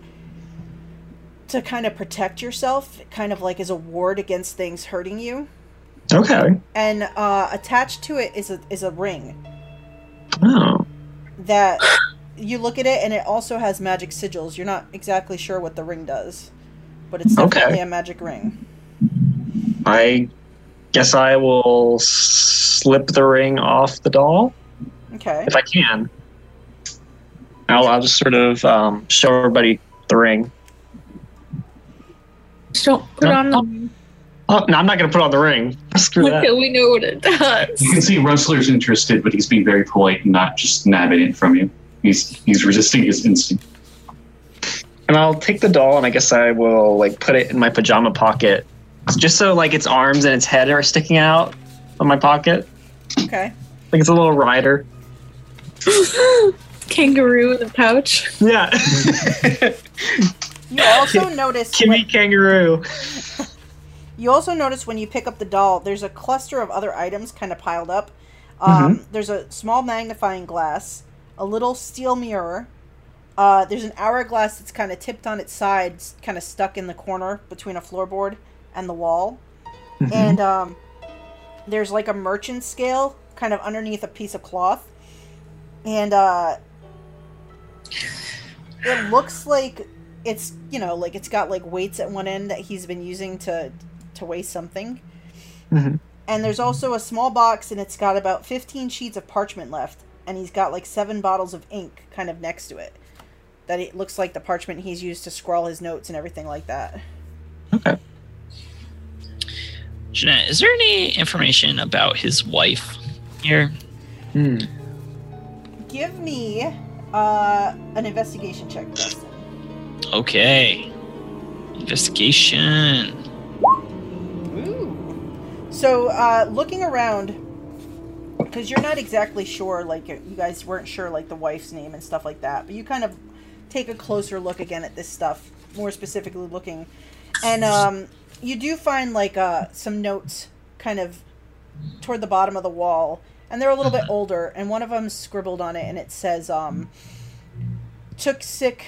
to kind of protect yourself kind of like as a ward against things hurting you Okay. and uh, attached to it is a is a ring Oh. that you look at it and it also has magic sigils you're not exactly sure what the ring does but it's Okay. definitely a magic ring I guess I will slip the ring off the doll okay if I can. I'll, I'll just sort of um, show everybody the ring. Just don't put No. on the. Oh, oh no, I'm not going to put on the ring. Screw that. We know what it does. You can see Rustler's interested, but he's being very polite and not just nabbing it from you. He's he's resisting his instinct. And I'll take the doll and I guess I will like put it in my pajama pocket, just so like its arms and its head are sticking out of my pocket, okay like it's a little rider. Kangaroo in a pouch. Yeah. you also notice Kimmy kangaroo. You also notice when you pick up the doll, there's a cluster of other items kind of piled up. Um, There's a small magnifying glass, a little steel mirror. Uh, there's an hourglass that's kind of tipped on its sides, kind of stuck in the corner between a floorboard and the wall. And um, there's like a merchant scale kind of underneath a piece of cloth. And uh, it looks like it's you know like it's got like weights at one end that he's been using to to weigh something Mhm. and there's also a small box and it's got about 15 sheets of parchment left and he's got like seven bottles of ink kind of next to it that it looks like the parchment he's used to scrawl his notes and everything like that Okay. Jeanette, is there any information about his wife here? Hmm. give me uh an investigation check Dustin. Okay. Investigation. Ooh. So, uh, looking around, because you're not exactly sure, like, you guys weren't sure, like, the wife's name and stuff like that, but you kind of take a closer look again at this stuff, more specifically looking. And, um, you do find, like, uh, some notes kind of toward the bottom of the wall, and they're a little bit older, and one of them scribbled on it, and it says, um, took sick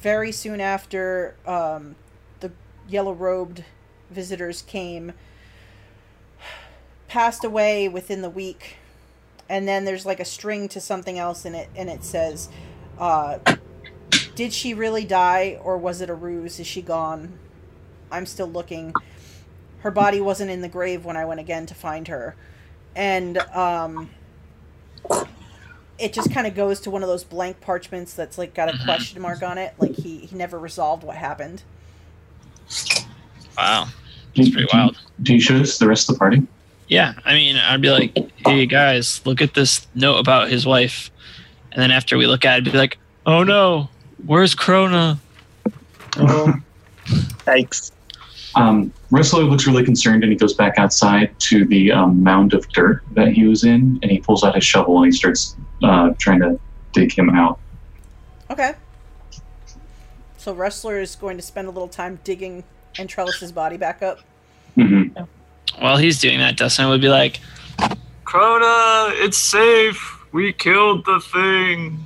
very soon after, um, the yellow robed visitors came passed away within the week. And then there's like a string to something else in it and it says uh, did she really die or was it a ruse? Is she gone? I'm still looking. Her body wasn't in the grave when i went again to find her. And um, it just kind of goes to one of those blank parchments that's like got a Mhm. question mark on it. Like he he never resolved what happened. Wow. Do, It's pretty do- wild. Do you show this to the rest of the party? Yeah, I mean, I'd be like, "Hey guys, look at this note about his wife," and then after we look at it, I'd be like, "Oh no, where's Krona?" Oh, thanks. Um, Rustler looks really concerned and he goes back outside to the um, mound of dirt that he was in and he pulls out his shovel and he starts uh, trying to dig him out. Okay. So Rustler is going to spend a little time digging Entrellis's body back up. hmm While he's doing that, Dustin would be like, "Krona, it's safe. We killed the thing."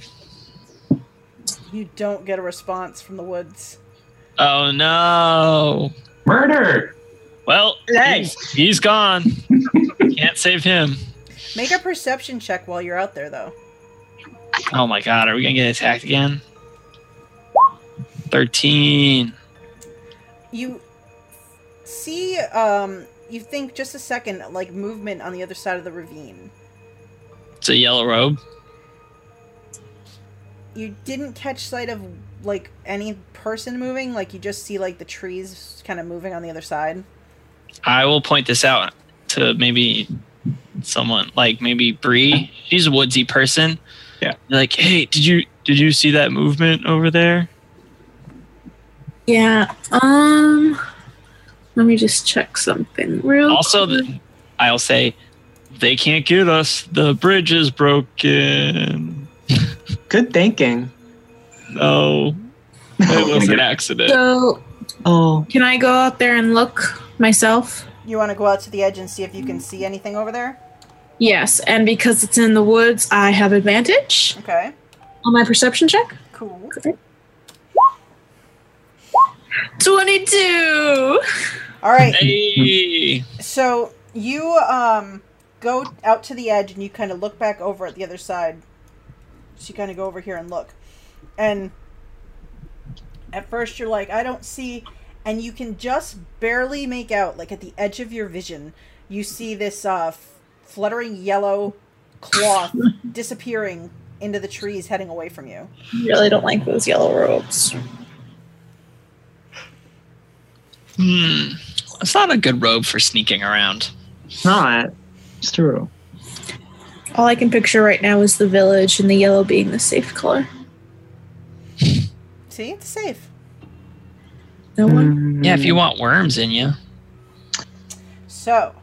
You don't get a response from the woods. Oh no. Murder! Well, Hey. he's, he's gone. Can't save him. Make a perception check while you're out there, though. Oh my god, are we gonna get attacked again? Thirteen. You see, um, you think just a second, like movement on the other side of the ravine. It's a yellow robe. You didn't catch sight of like any person moving. Like you just see like the trees kind of moving on the other side. I will point this out to maybe someone like maybe Bree. She's a woodsy person. Yeah. Like, hey, did you did you see that movement over there? Yeah. Um. Let me just check something real. Also, quick. the, I'll say they can't get us. The bridge is broken. Good thinking. No, it was an accident. so Oh, can I go out there and look myself? You want to go out to the edge and see if you can see anything over there? Yes, and because it's in the woods, I have advantage Okay. on my perception check. Cool. Twenty-two. All right. Hey, So you um go out to the edge and you kind of look back over at the other side. So you kind of go over here and look, and at first you're like, I don't see, and you can just barely make out, like at the edge of your vision, you see this uh, f- fluttering yellow cloth disappearing into the trees, heading away from you. I Really don't like those yellow robes. hmm, it's not a good robe for sneaking around. it's not. It's true. All I can picture right now is the village and the yellow being the safe color. See, it's safe. No one. Yeah, if you want worms in you. So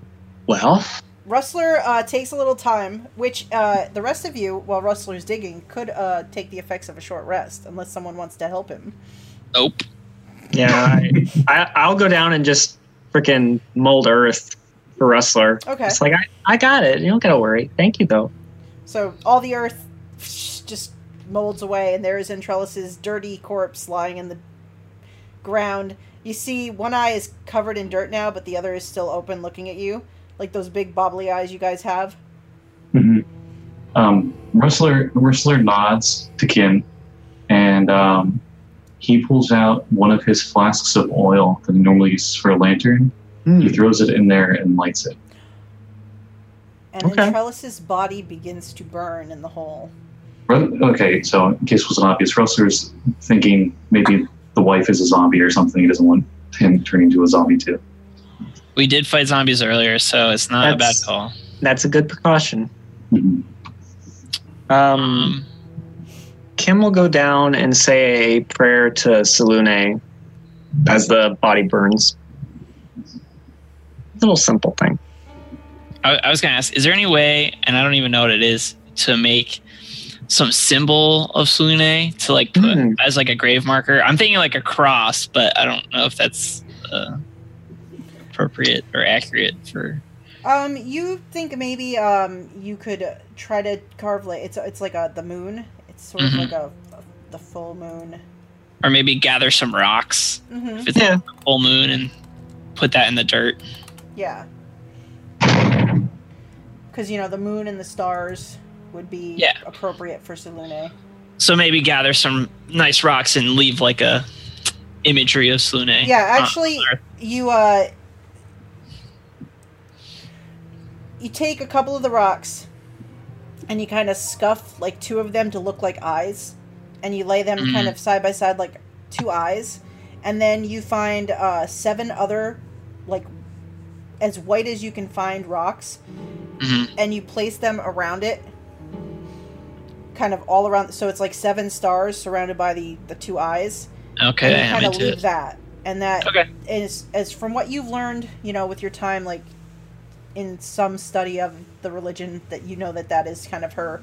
Well, Rustler uh, takes a little time, which uh, the rest of you, while Rustler's digging, could uh, take the effects of a short rest, unless someone wants to help him. Nope. yeah, I, I, I'll go down and just freaking mold earth for Rustler. Okay. It's like, I, I got it. You don't got to worry. Thank you, though. So all the earth just molds away, and there is Entrellis's dirty corpse lying in the ground. You see, one eye is covered in dirt now, but the other is still open, looking at you, like those big bobbly eyes you guys have. hmm Um, Rustler Rustler nods to Kim, and um, he pulls out one of his flasks of oil that he normally uses for a lantern. Hmm. He throws it in there and lights it. And Okay. Entrellis's body begins to burn in the hole. Ru- Okay, so in case it wasn't obvious, Rustler's thinking maybe the wife is a zombie or something. He doesn't want him turning into a zombie too. We did fight zombies earlier, so it's not That's- a bad call. That's a good precaution. Mhm. Um, Um, Kim will go down and say a prayer to Selûne as the body burns. Little simple thing. I, I was gonna ask, is there any way, and I don't even know what it is, to make some symbol of Selûne to like put Hmm. as like a grave marker? I'm thinking like a cross, but I don't know if that's uh, appropriate or accurate for. Um, you think maybe um you could uh, try to carve like it's it's like a the moon. It's sort of Mhm. like a, the full moon. Or maybe gather some rocks hmm if it's Yeah. a full moon and put that in the dirt. Yeah. Because you know the moon and the stars would be Yeah. appropriate for Selûne. So maybe gather some nice rocks and leave like a imagery of Selûne. Yeah, actually, you uh, you take a couple of the rocks, and you kind of scuff like two of them to look like eyes, and you lay them Mhm. kind of side by side like two eyes, and then you find uh, seven other like as white as you can find rocks, hmm and you place them around it, kind of all around. So it's like seven stars surrounded by the the two eyes. Okay, and you I'm kind of into leave it. that, and that Okay. is as from what you've learned, you know, with your time, like in some study of the religion, that you know that that is kind of her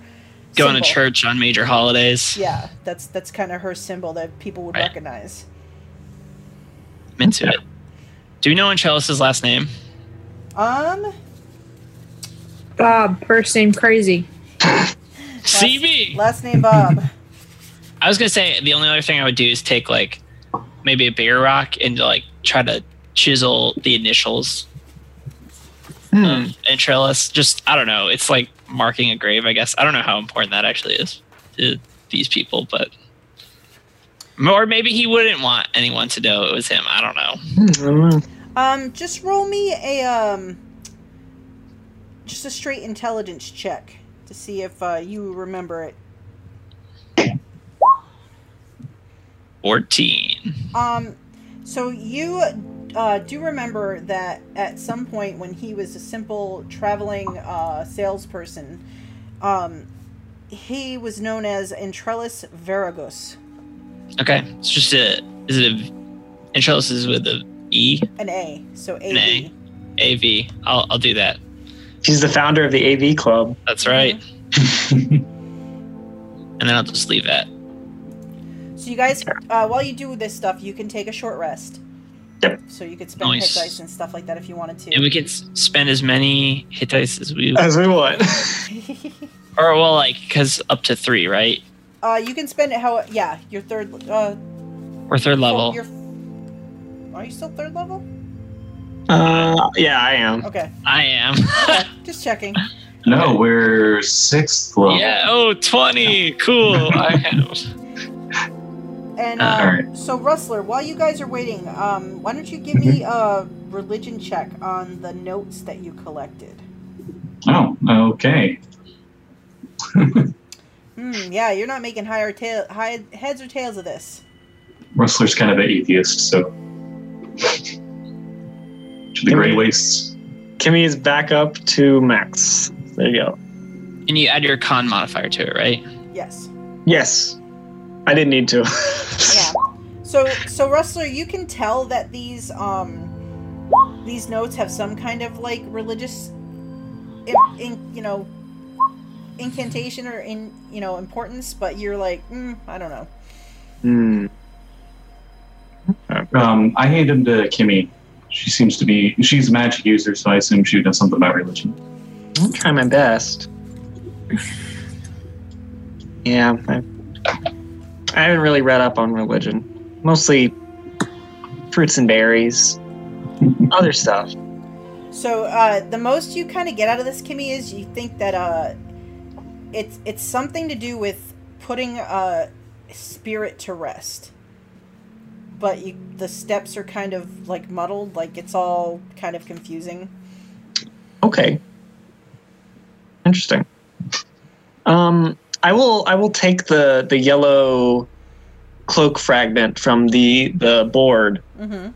Going to church on major holidays. Yeah, that's that's kind of her symbol that people would Right. recognize. I'm into it. Do we know Anchelis's last name? Um, Bob, first name crazy. CB. last name Bob. I was gonna say the only other thing I would do is take like maybe a bigger rock and like try to chisel the initials Hmm. of Entrelis. Just I don't know. It's like marking a grave. I guess I don't know how important that actually is to these people, but or maybe he wouldn't want anyone to know it was him. I don't know. Hmm, I don't know. Um, just roll me a um, just a straight intelligence check to see if uh, you remember it. Fourteen. Um, so you uh, do remember that at some point when he was a simple traveling uh, salesperson, um, he was known as Entrelis Veragus, Okay, it's just a is it a Entrelis is with a E an A, so A. An A. A V. I'll I'll do that. He's the founder of the AV Club. That's right. And then I'll just leave that. So you guys, uh, while you do this stuff, you can take a short rest. Yep. So you could spend Nice. hit dice and stuff like that if you wanted to. And we can s- spend as many hit dice as we As we want. Or well, like because up to three, right? uh, you can spend it how? Yeah, your third. Uh, Or third level. oh, your- are you still third level? Uh, yeah, I am. Okay. I am. Okay. just checking. No, we're sixth level. yeah. Oh, 20. Cool. I have. And Uh, uh, alright. so, Rustler, while you guys are waiting, um, why don't you give me a religion check on the notes that you collected? Oh, okay. Hmm. Yeah, you're not making higher tail, high heads or tails of this. Rustler's kind of an atheist, so. To the Grey Wastes. Kimmy is back up to max. There you go. And you add your con modifier to it, right? Yes. Yes. I didn't need to. Yeah. So, so Rustler, you can tell that these um these notes have some kind of like religious, in, in you know, incantation or in you know importance, but you're like, mm, I don't know. Hmm. Um, I hand him to Kimmy. She seems to be. She's a magic user, so I assume she knows something about religion. I'll try my best. Yeah, I, I haven't really read up on religion. Mostly fruits and berries, other stuff. So uh, the most you kind of get out of this, Kimmy, is you think that uh, it's it's something to do with putting a spirit to rest, but you, the steps are kind of like muddled, like it's all kind of confusing. Okay. Interesting. Um, I will. I will take the the yellow cloak fragment from the the board. Mm-hmm.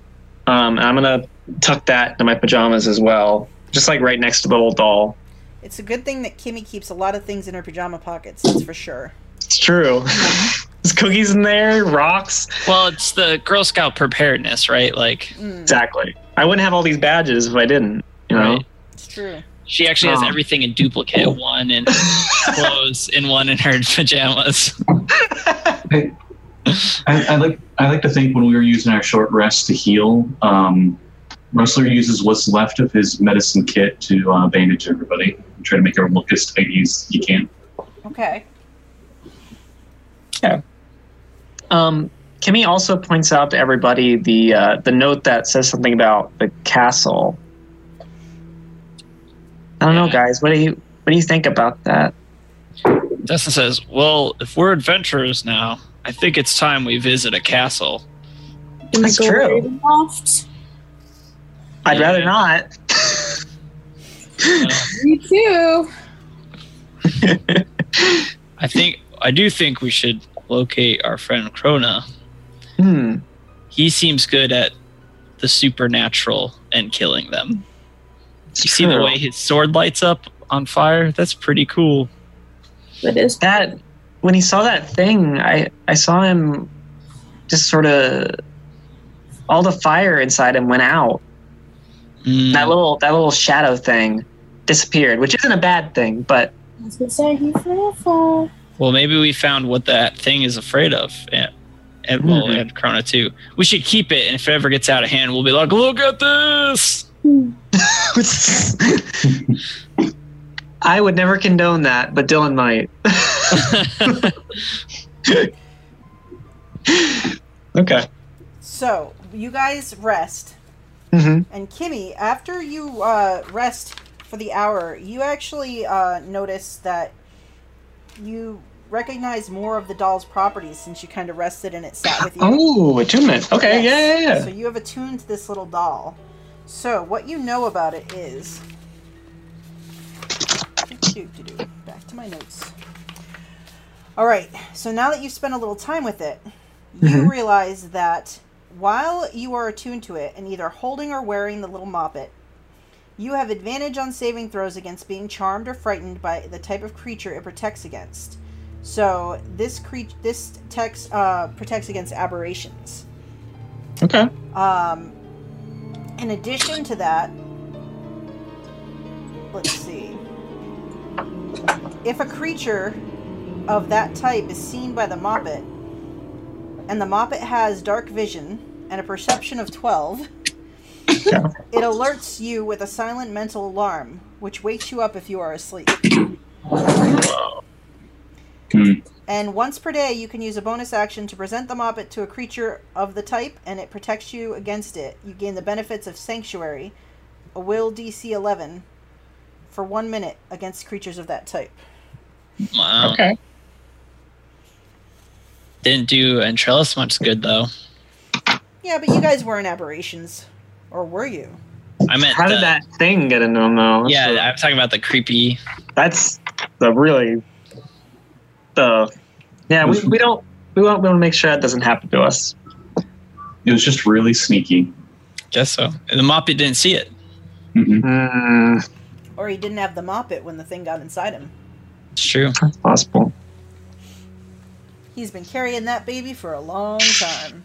Um, and I'm gonna tuck that into my pajamas as well, just like right next to the little doll. It's a good thing that Kimmy keeps a lot of things in her pajama pockets. That's for sure. It's true. There's cookies in there, rocks. Well, it's the Girl Scout preparedness, right? Like, Mm, Exactly. I wouldn't have all these badges if I didn't. You know. Right. it's true. she actually has Oh. everything in duplicate one in clothes and one in her pajamas. I, I, I like. I like to think when we were using our short rest to heal, um, Rustler uses what's left of his medicine kit to uh, bandage everybody and try to make everyone look as tidy as you can. Okay. Um, Kimmy also points out to everybody the uh, the note that says something about the castle. I don't know, guys. What do you what do you think about that? Dustin says, Well, if we're adventurers now, I think it's time we visit a castle. In That's true. Ravenloft. I'd Yeah. rather not. Uh, Me too. I think I do think we should locate our friend Krona. Hmm. He seems good at the supernatural and killing them. It's You see the way his sword lights up on fire? That's pretty cool. It is. that when he saw that thing, I I saw him just sort of all the fire inside him went out. Mm, That little that little shadow thing disappeared, which isn't a bad thing, but I was gonna say he's awful. Well, maybe we found what that thing is afraid of. And, and well, Mhm. and Krona too. We should keep it, and if it ever gets out of hand, we'll be like, "Look at this!" I would never condone that, but Dylan might. okay. So you guys rest, hmm and Kimmy, after you uh, rest for the hour, you actually uh, notice that you recognize more of the doll's properties since you kind of rested and it sat with you. Oh, attunement. Okay, Yes. yeah, yeah, So you have attuned this little doll. So what you know about it is. Back to my notes. All right. So now that you've spent a little time with it, you Mhm. realize that while you are attuned to it and either holding or wearing the little moppet, you have advantage on saving throws against being charmed or frightened by the type of creature it protects against. So this cre- this text uh, protects against aberrations. Okay. Um, in addition to that, let's see. If a creature of that type is seen by the Moppet, and the Moppet has dark vision and a perception of 12, Yeah. it alerts you with a silent mental alarm, which wakes you up if you are asleep. Hmm. And once per day, you can use a bonus action to present the Moppet to a creature of the type, and it protects you against it. You gain the benefits of Sanctuary, a will DC 11, for one minute against creatures of that type. Wow. Okay. Didn't do Entrellis much good though. Yeah, but you guys weren't aberrations. Or were you? I meant How the, did that thing get into him though? That's Yeah, the- I'm talking about the creepy. that's the really the yeah. We, we don't we want we want to make sure that doesn't happen to us. It was just really sneaky. Guess so. And the Moppet didn't see it. hmm Mm, Or he didn't have the Moppet when the thing got inside him. It's true. that's possible. He's been carrying that baby for a long time.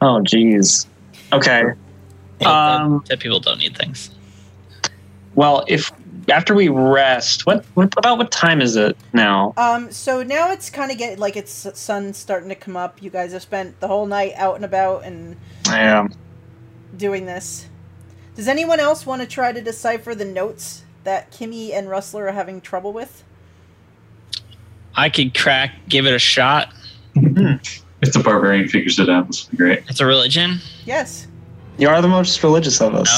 Oh, jeez. Okay. Yeah, Um, dead, dead people don't need things. Well, if after we rest, what what about what time is it now? Um, so now it's kind of get like it's sun starting to come up. You guys have spent the whole night out and about and Yeah. doing this. Does anyone else want to try to decipher the notes that Kimmy and Rustler are having trouble with? I could crack, give it a shot. If the barbarian figures it out, this would be great. It's a religion. Yes. You are the most religious of us.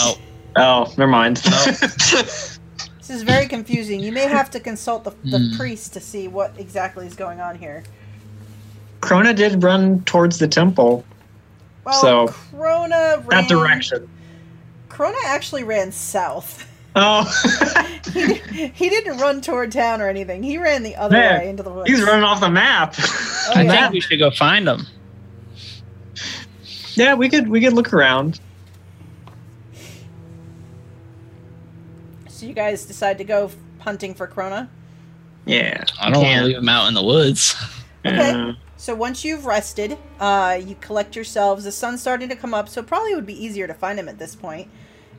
No. Oh, never mind. No. This is very confusing. You may have to consult the, the Hmm. priest to see what exactly is going on here. Krona did run towards the temple. Well, So, Krona ran. That direction. Krona actually ran south. Oh, he, he didn't run toward town or anything. He ran the other Man, way into the woods. he's running off the map. Oh, I yeah. think we should go find them. yeah, we could we could look around. So you guys decide to go hunting for Krona. Yeah. I don't want to Can't. leave him out in the woods. Okay. Yeah. So once you've rested, uh, you collect yourselves. The sun's starting to come up, so it probably would be easier to find him at this point.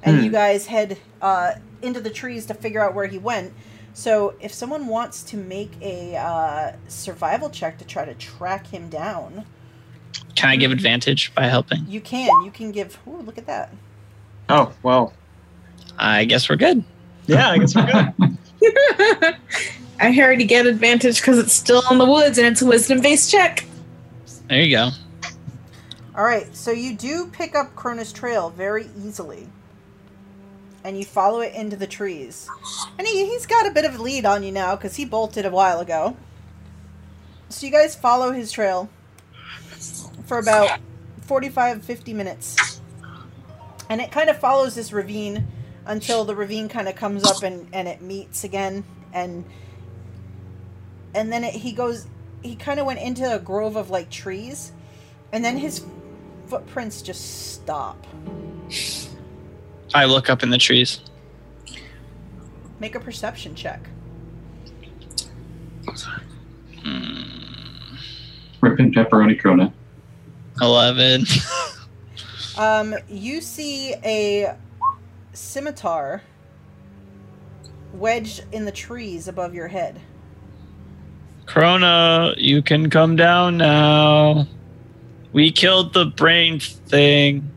And Hmm. you guys head uh, into the trees to figure out where he went. So if someone wants to make a uh, survival check to try to track him down, Can I give advantage by helping? you can. You can give. Ooh, look at that. Oh well. I guess we're good. Yeah, I guess we're good. I already get advantage because it's still in the woods and it's a wisdom based check. There you go. All right, so you do pick up Krona's trail very easily, and you follow it into the trees. And he, he's got a bit of a lead on you now because he bolted a while ago. So you guys follow his trail for about 45, 50 minutes. And it kind of follows this ravine until the ravine kind of comes up and, and it meets again. And and then it, he goes. He kind of went into a grove of like trees, and then his footprints just stop. I look up in the trees. Make a perception check. Hmm, Ripping pepperoni Krona. Eleven. Um, you see a scimitar wedged in the trees above your head. Krona, you can come down now. We killed the brain thing.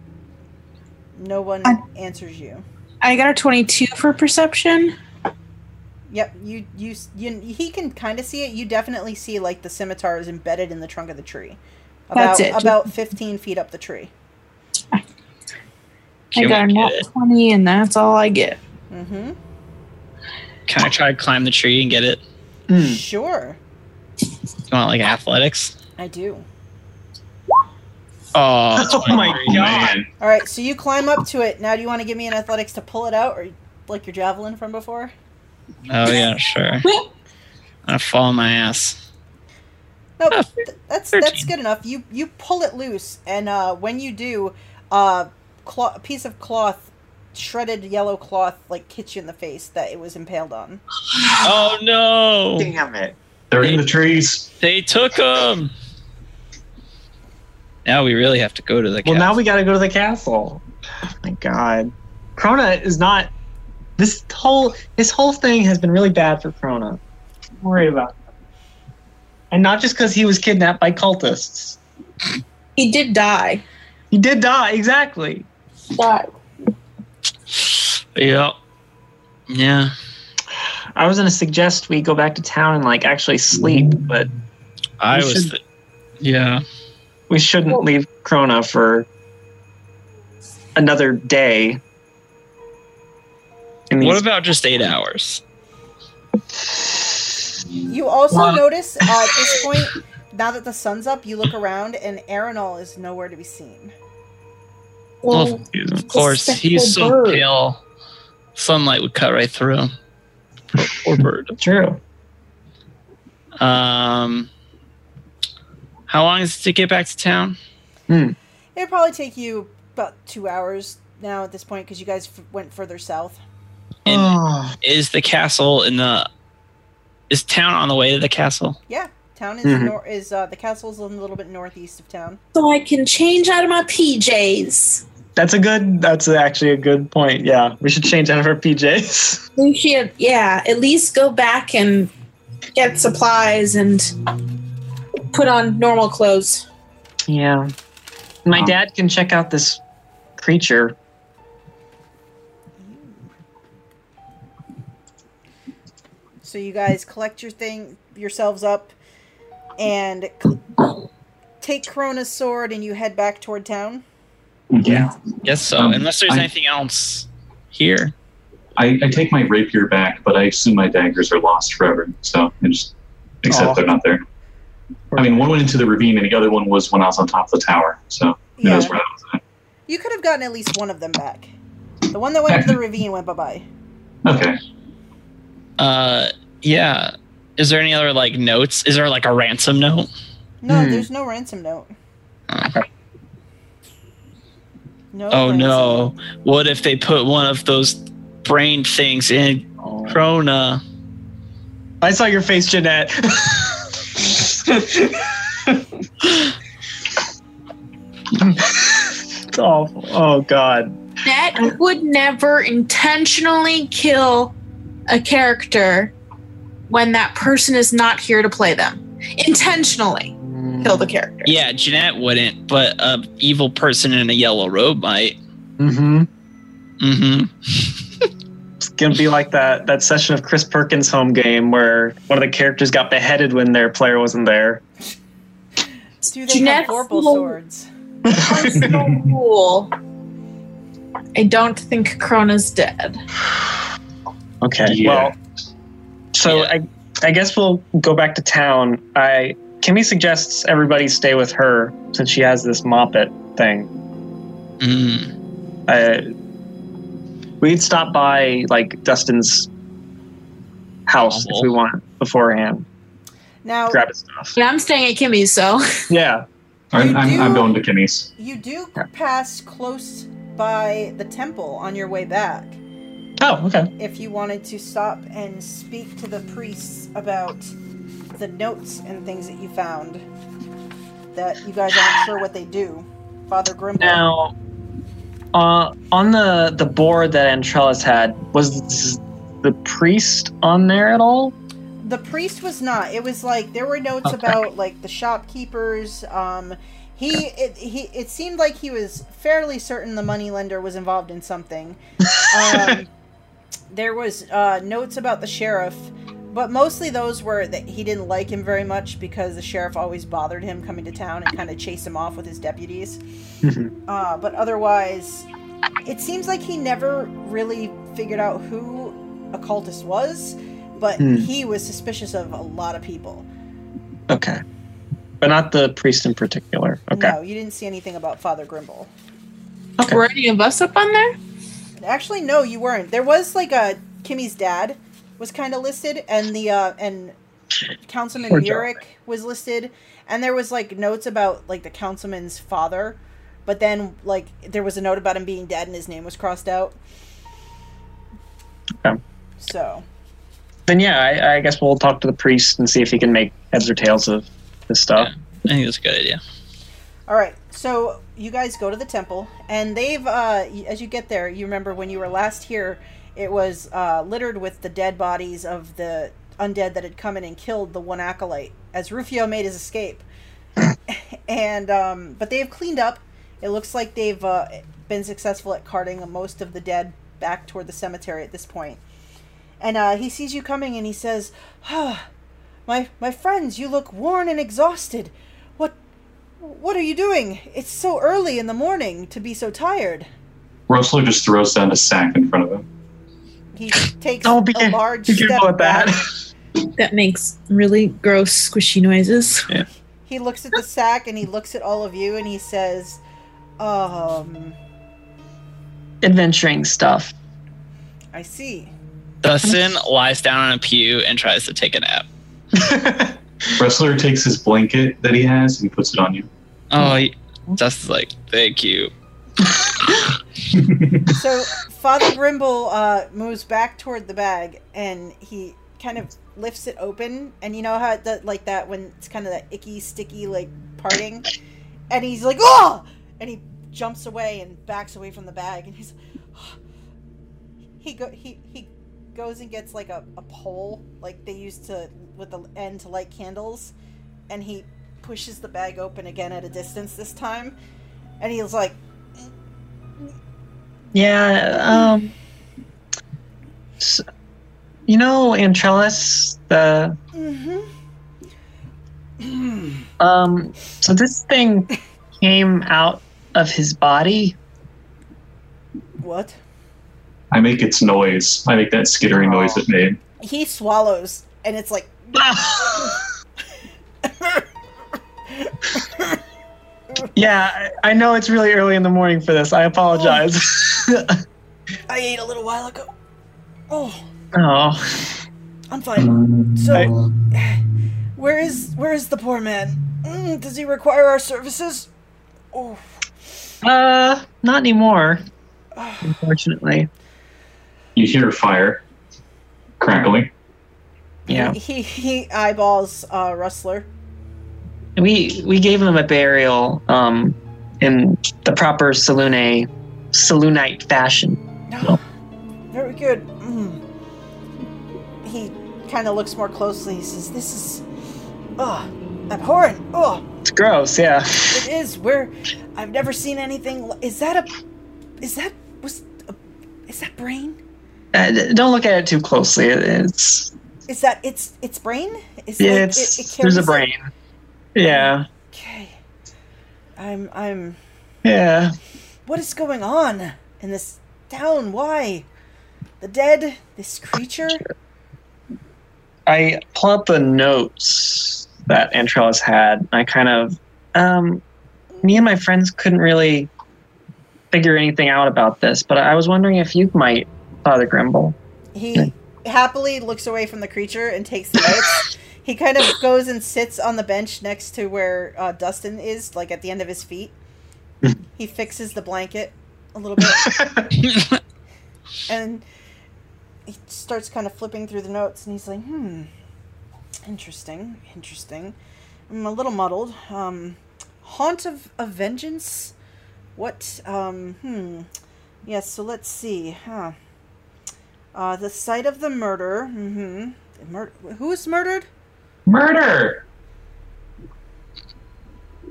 No one I- answers you. I got a 22 for perception. Yep, you you you. He can kind of see it. You definitely see like the scimitar is embedded in the trunk of the tree. About That's it. about fifteen feet up the tree. Can I got a nat 20, and that's all I get. Mm-hmm. Can I try to climb the tree and get it? Hmm. Sure, You want like athletics? I do. Oh, Oh my God. Man, All right, so you climb up to it. Now, do you want to give me an athletics to pull it out, or like your javelin from before? Oh yeah, sure. I'm gonna fall on my ass. Nope, Ah, th- that's that's good enough. You you pull it loose, and uh, when you do, uh, clo- a piece of cloth, shredded yellow cloth, like hits you in the face that it was impaled on. Oh no! Damn it. they're in the trees. They took him. Now we really have to go to the. Castle. Well, now we got to go to the castle. Oh my god. Krona is not. This whole this whole thing has been really bad for Krona. Don't worry about it. And not just because he was kidnapped by cultists. He did die. He did die, exactly. Die. Yeah. Yeah. I was gonna suggest we go back to town and like actually sleep, but I was. should- th- yeah. we shouldn't leave Krona for another day. What about just eight hours? You also Well- notice uh, at this point, now that the sun's up, you look around, and Aeronol is nowhere to be seen. Well, Well, of course, he's so bird. pale. Sunlight would cut right through him. Poor, poor bird. True. Um, how long is it to get back to town? It'd probably take you about two hours now at this point because you guys f- went further south. And Oh. is the castle in the? Is town on the way to the castle? Yeah, town is Mhm. nor- is uh, the castle's a little bit northeast of town. so I can change out of my PJs. That's a good. That's actually a good point. Yeah, we should change out of our PJs. We should, yeah, at least go back and get supplies and put on normal clothes. Yeah. My Um, dad can check out this creature. So you guys collect your thing yourselves up and cl- take Krona's sword and you head back toward town. Yeah. Yes. So Um, unless there's I- anything else here. I, I take my rapier back, but I assume my daggers are lost forever. So I just accept Oh. they're not there. I mean, one went into the ravine, and the other one was when I was on top of the tower. So who Yeah, knows where that was at. you could have gotten at least one of them back. The one that went to the ravine went bye bye. Okay. Uh, yeah. Is there any other like notes? Is there like a ransom note? No, Hmm. there's no ransom note. Uh, No. oh no! note. What if they put one of those brain things in oh. Krona? I saw your face, Jeanette. oh, oh God. Net would never intentionally kill a character when that person is not here to play them. Intentionally kill the character. Yeah, Jeanette wouldn't, but a evil person in a yellow robe might. Mm-hmm. Mm-hmm. It's gonna be like that that session of Chris Perkins' home game where one of the characters got beheaded when their player wasn't there. Do they have Jeanette's vorpal little- swords? Personal rule. I don't think Krona's dead. Okay. Yeah. Well, so Yeah. I I guess we'll go back to town. I Kimmy suggests everybody stay with her since she has this moppet thing. Mm. Uh, we'd stop by like Dustin's house if we want beforehand. Now, grab his stuff. But I'm staying at Kimmy's, so Yeah. I'm, You I'm, I'm going to Kimmy's. you do pass close by the temple on your way back. Oh, okay. If you wanted to stop and speak to the priests about the notes and things that you found, that you guys aren't sure what they do. Father Grimble. Now, uh, on the the board that Antrellis had, was the priest on there at all? The priest was not. It was like there were notes Okay. about like the shopkeepers. Um, he it he it seemed like he was fairly certain the moneylender was involved in something. Um, there was uh, notes about the sheriff, but mostly those were that he didn't like him very much because the sheriff always bothered him coming to town and kind of chased him off with his deputies. Uh, but otherwise, it seems like he never really figured out who occultist was, but Hmm. he was suspicious of a lot of people. okay. But not the priest in particular. Okay. No, you didn't see anything about Father Grimble. Okay. were any of us up on there? Actually, no, you weren't. There was like a Kimmy's dad was kind of listed, and the uh, and Councilman Poor Joe. Burek was listed, and there was like notes about like the councilman's father, but then like there was a note about him being dead, and his name was crossed out. Okay. So Then yeah, I, I guess we'll talk to the priest and see if he can make heads or tails of this stuff. I think that's a good idea. All right, so you guys go to the temple, and they've, uh, as you get there, you remember when you were last here, it was uh, littered with the dead bodies of the undead that had come in and killed the one acolyte as Rufio made his escape. and um, but they've cleaned up. It looks like they've uh, been successful at carting most of the dead back toward the cemetery at this point. And uh, he sees you coming, and he says, "Ah, my my friends, you look worn and exhausted. What what are you doing? It's so early in the morning to be so tired. Rustler just throws down a sack in front of him. He takes Don't be, a large be step careful with that. back. That makes really gross, squishy noises. He looks at the sack and he looks at all of you and he says, "Um, Adventuring stuff. I see. Dustin lies down on a pew and tries to take a nap. Rustler takes his blanket that he has and he puts it on you. Oh, he, Dustin's like, thank you. So Father Grimble uh, moves back toward the bag and he kind of lifts it open and you know how like that when it's kind of that icky, sticky like parting, and he's like, "Oh!" and he jumps away and backs away from the bag and he's he go he he goes and gets like a, a pole like they used to with the end to light candles. And he pushes the bag open again at a distance this time. And he's like Yeah, um s you know Antrellis, the mm-hmm. um so this thing came out of his body. what I make its noise. I make that skittering noise it made. he swallows and it's like yeah, I I know it's really early in the morning for this. I apologize. i ate a little while ago oh oh. i'm fine so I- where is where is the poor man mm, does he require our services oh Uh not anymore. Unfortunately. You hear fire crackling. Yeah. he he eyeballs uh rustler We we gave him a burial um in the proper Selûne Selûnite fashion. No very good mm. he kind of looks more closely he says this is oh abhorrent oh It's gross, yeah. It is. Where I've never seen anything. Is that a? Is that was? A, is that brain? Uh, don't look at it too closely. It- It's Is that it's it's brain? Is yeah, like, it's it- it there's a brain. it? Yeah. Okay. I'm I'm. Yeah. What is going on in this town? Why? The dead? This creature? I pull up the notes that Antrellis had. I kind of, um, me and my friends couldn't really figure anything out about this, but I was wondering if you might, Father Grimble. He happily looks away from the creature and takes the notes. He kind of goes and sits on the bench next to where uh, Dustin is, like at the end of his feet. he fixes the blanket a little bit, and he starts kind of flipping through the notes, and he's like, "Hmm, interesting, interesting. I'm a little muddled. Um, haunt of, of vengeance. What? Um, hmm. Yes. so let's see. Huh. Uh, the site of the murder. Mm-hmm. Mur- who was murdered? Murder.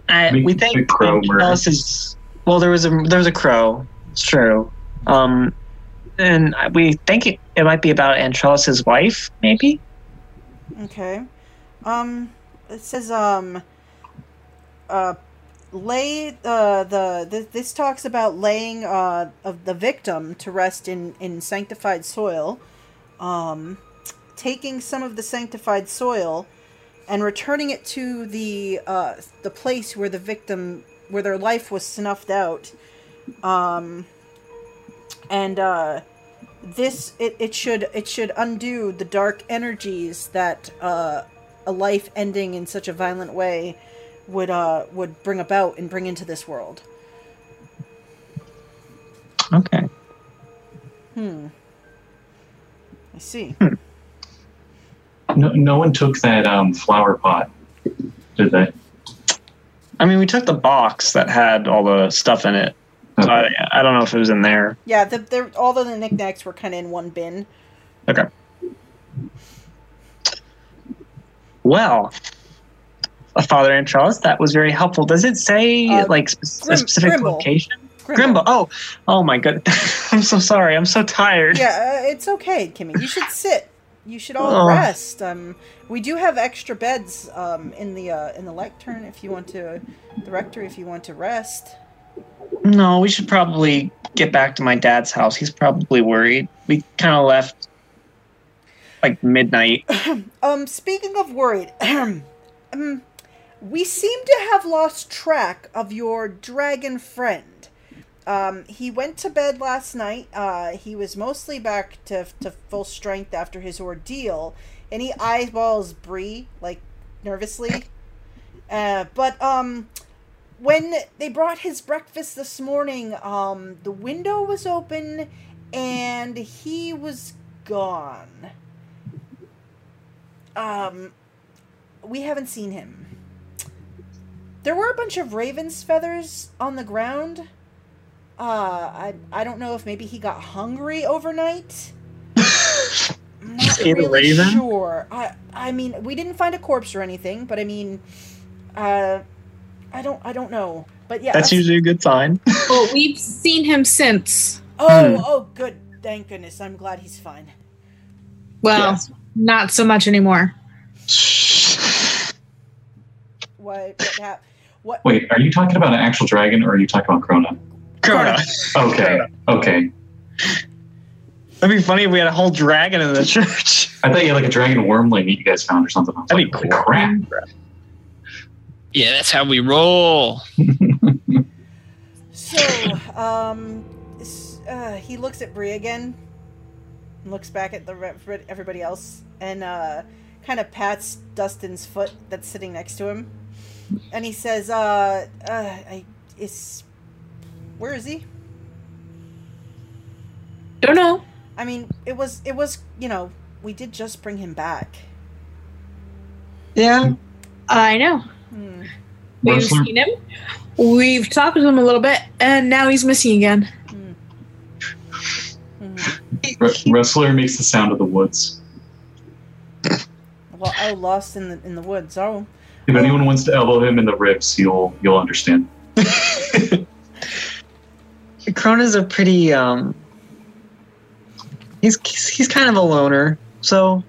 I, we think big crow is well. There was a there was a crow. It's true. Um, and we think it, it might be about Antrellis's wife, maybe. Okay. Um, it says um. Uh, lay uh the th- this talks about laying uh of the victim to rest in in sanctified soil, um, taking some of the sanctified soil, and returning it to the uh the place where the victim where their life was snuffed out, um. And uh this it, it should it should undo the dark energies that uh, a life ending in such a violent way would uh would bring about and bring into this world. Okay. Hmm. I see. No, no one took that um, flower pot, did they? I mean, we took the box that had all the stuff in it. So I, I don't know if it was in there. Yeah, the, the all of the knickknacks were kind of in one bin. Okay. Well, uh, Father Antrellis, that was very helpful. Does it say Uh, like spe- Grim- a specific Grimble. location? Grimble. Grimble. Oh, oh my god. I'm so sorry. I'm so tired. Yeah, uh, it's okay, Kimmy. You should sit. You should all Oh. rest. Um, we do have extra beds um, in the uh, in the lectern if you want to, the rectory if you want to rest. No, we should probably get back to my dad's house. He's probably worried. We kind of left like midnight. Um, speaking of worried, um, we seem to have lost track of your dragon friend. Um, he went to bed last night. Uh, he was mostly back to, to full strength after his ordeal, and he eyeballs Bree like nervously. Uh, but um, when they brought his breakfast this morning, um, the window was open, and he was gone. Um, we haven't seen him. There were a bunch of raven's feathers on the ground. Uh, I I don't know if maybe he got hungry overnight. I'm not Ate really raven? sure. I I mean, we didn't find a corpse or anything, but I mean, uh, I don't I don't know. But yeah, That's usually a good sign. Well, we've seen him since. Oh, Hmm. oh, good. Thank goodness. I'm glad he's fine. Well, Yes. not so much anymore. What? What? hap- what Wait, are you talking about an actual dragon or are you talking about Krona? Krona. Okay, okay. That'd be funny if we had a whole dragon in the church. I thought you had like a dragon wormling that you guys found or something. I was That'd be like, cool. crap. Yeah, that's how we roll. So, um, uh, he looks at Bree again, and looks back at the everybody else, and uh, kind of pats Dustin's foot that's sitting next to him, and he says, "Uh, uh, I is, where is he? Don't know. I mean, it was, it was, you know, we did just bring him back. Yeah. I know. Hmm. We've Rustler? seen him. We've talked to him a little bit, and now he's missing again. Hmm. R- Rustler makes the sound of the woods. Well, oh, lost in the in the woods. Oh, If anyone wants to elbow him in the ribs, you'll you'll understand. Krona's a pretty um he's he's kind of a loner, so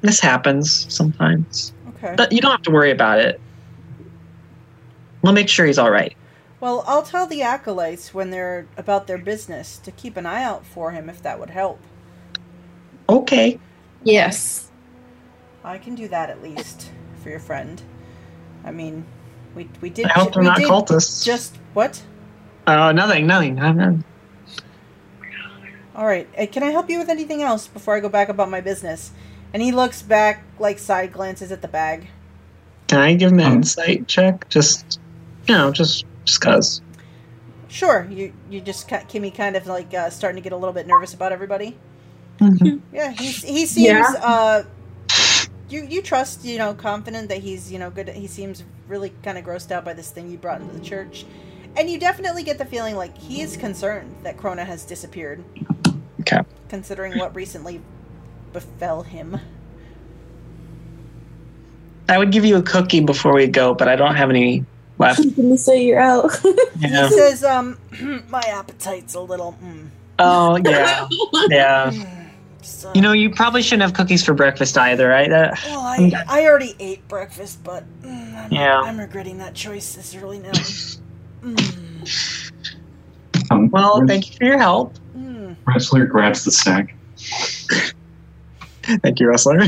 this happens sometimes. okay. But you don't have to worry about it. We'll make sure he's all right. Well, I'll tell the acolytes when they're about their business to keep an eye out for him if that would help. Okay. Yes. I can do that at least for your friend. I mean, we we did. I hope they're we not did cultists. Just what? Uh, nothing, nothing. I'm, I'm- All right. Uh, can I help you with anything else before I go back about my business? And he looks back, like side glances at the bag. Can I give him an Um, insight check? Just, you know, just just cause. Sure, you you just Kimmy kind of like uh, starting to get a little bit nervous about everybody. Yeah, he's, he seems. Yeah. Uh, you you trust you know confident that he's you know good. He seems really kind of grossed out by this thing you brought into the church, and you definitely get the feeling like he is concerned that Krona has disappeared. Okay. Considering what recently befell him. I would give you a cookie before we go, but I don't have any left. I'm gonna say you're out. Yeah. He says, "Um, my appetite's a little. Mm, Oh yeah, yeah. mm, just, uh, You know, you probably shouldn't have cookies for breakfast either, right? That, Well, I, I already ate breakfast, but mm, I'm, Yeah. I'm regretting that choice this early now. Mm, Um, well, Wrest- thank you for your help. mm. Rustler grabs the sack. Thank you, Rustler.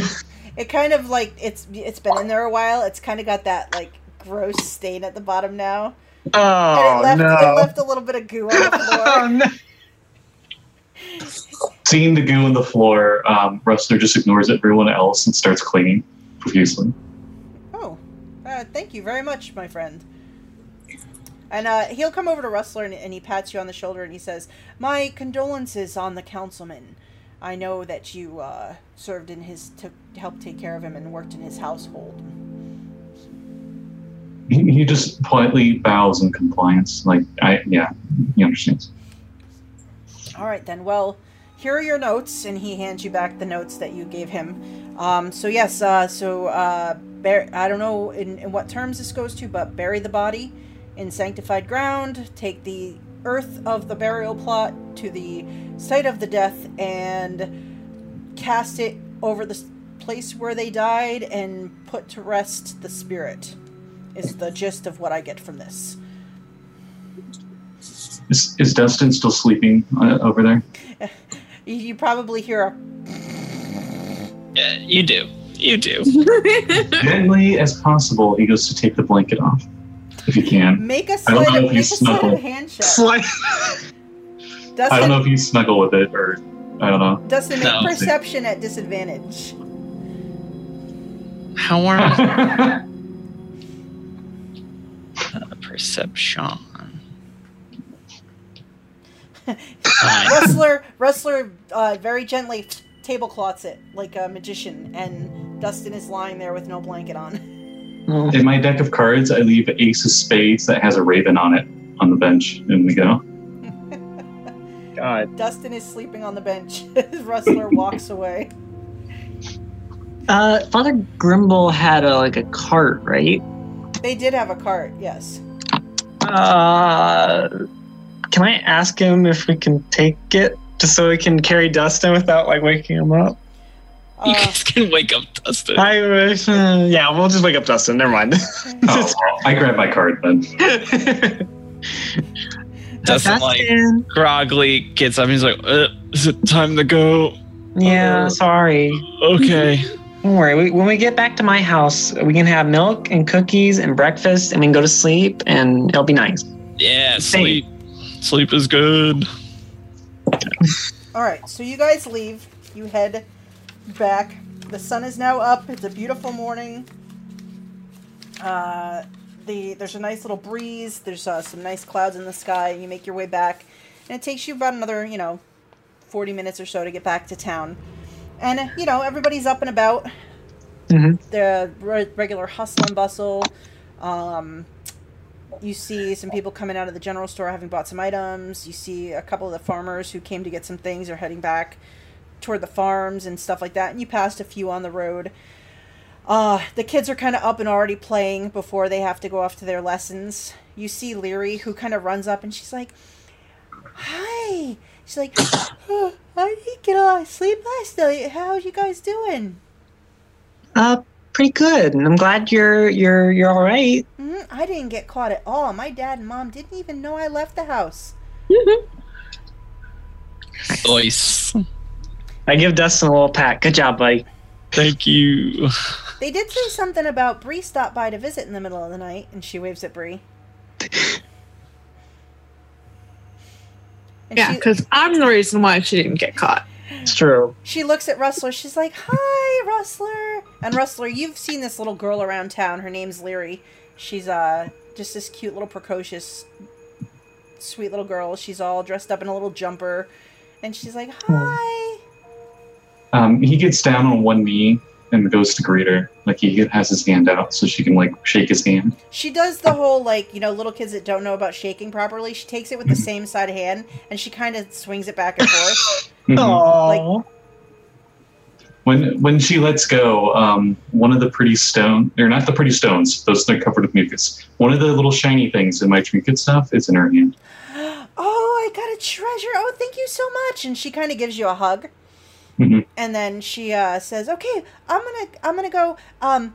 It kind of like it's it's been in there a while. It's kind of got that like gross stain at the bottom now, and Oh it left it left a little bit of goo on the Oh floor. no! Seeing the goo on the floor, um, Rustler just ignores everyone else and starts cleaning profusely. oh, uh, thank you very much, my friend. And uh, he'll come over to Rustler and, and he pats you on the shoulder and he says, "My condolences on the councilman. I know that you uh, served in his to help take care of him and worked in his household." He, he just politely bows in compliance. Like, I, yeah, he understands. All right then. Well, here are your notes, and he hands you back the notes that you gave him. Um, so yes, uh, so uh, I don't know in, in what terms this goes to, but bury the body in sanctified ground. Take the earth of the burial plot to the site of the death, and cast it over the place where they died, and put to rest the spirit. Is the gist of what I get from this. Is, is Dustin still sleeping uh, over there? You, you probably hear a Yeah, you do. You do. Gently as possible, he goes to take the blanket off, if he can. Make a I don't know if make a you sleight of snuggle. hand check. Slight. Dustin, I don't know if you snuggle with it or I don't know. Dustin, make No. perception at disadvantage. How are perception? Fine. Rustler, Rustler, uh, very gently tablecloths it like a magician, and Dustin is lying there with no blanket on. In my deck of cards, I leave Ace of Spades that has a raven on it on the bench, and we go. God. Dustin is sleeping on the bench. Rustler walks away. Uh, Father Grimble had a like a cart, right? They did have a cart, yes. Uh, can I ask him if we can take it just so we can carry Dustin without like waking him up? You Uh, guys can wake up Dustin. I wish. uh, yeah, we'll just wake up Dustin. Never mind. Oh, I grab my card then. Dustin like Dustin. groggily gets up. He's like, uh, "Is it time to go?" Yeah, sorry. Okay. Don't worry. We, when we get back to my house, we can have milk and cookies and breakfast, and we can go to sleep, and it'll be nice. Yeah, sleep. Sleep is good. All right, so you guys leave. You head back. The sun is now up. It's a beautiful morning. Uh, the there's a nice little breeze. There's uh, some nice clouds in the sky. You make your way back, and it takes you about another, you know, 40 minutes or so to get back to town. And you know everybody's up and about. Mhm. The re- regular hustle and bustle. Um, you see some people coming out of the general store having bought some items. You see a couple of the farmers who came to get some things are heading back toward the farms and stuff like that. And you passed a few on the road. Uh, the kids are kind of up and already playing before they have to go off to their lessons. You see Leary, who kind of runs up and she's like, Hi. She's like, oh, I didn't get a lot of sleep last night. How are you guys doing? Uh, pretty good. And I'm glad you're you're you're all right. hmm I didn't get caught at all. My dad and mom didn't even know I left the house. Nice. I give Dustin a little pat. Good job, buddy. Thank you. They did say something about Bree stopped by to visit in the middle of the night, and she waves at Bree. And Yeah, because I'm the reason why she didn't get caught. It's true. She looks at Rustler. She's like, "Hi, Rustler." And Rustler, you've seen this little girl around town. Her name's Leary. She's uh just this cute little precocious, sweet little girl. She's all dressed up in a little jumper, and she's like, "Hi." Um, he gets down on one knee and goes to greet her. Like he has his hand out so she can like shake his hand. She does the whole like you know little kids that don't know about shaking properly. She takes it with the same side hand, and she kind of swings it back and forth. Mhm. Aww. When when she lets go, um, one of the pretty stone or not the pretty stones, those that are covered with mucus. One of the little shiny things in my trinket stuff is in her hand. oh, I got a treasure. Oh, thank you so much. And she kind of gives you a hug. Mhm. And then she uh, says, "Okay, I'm gonna I'm gonna go. Um,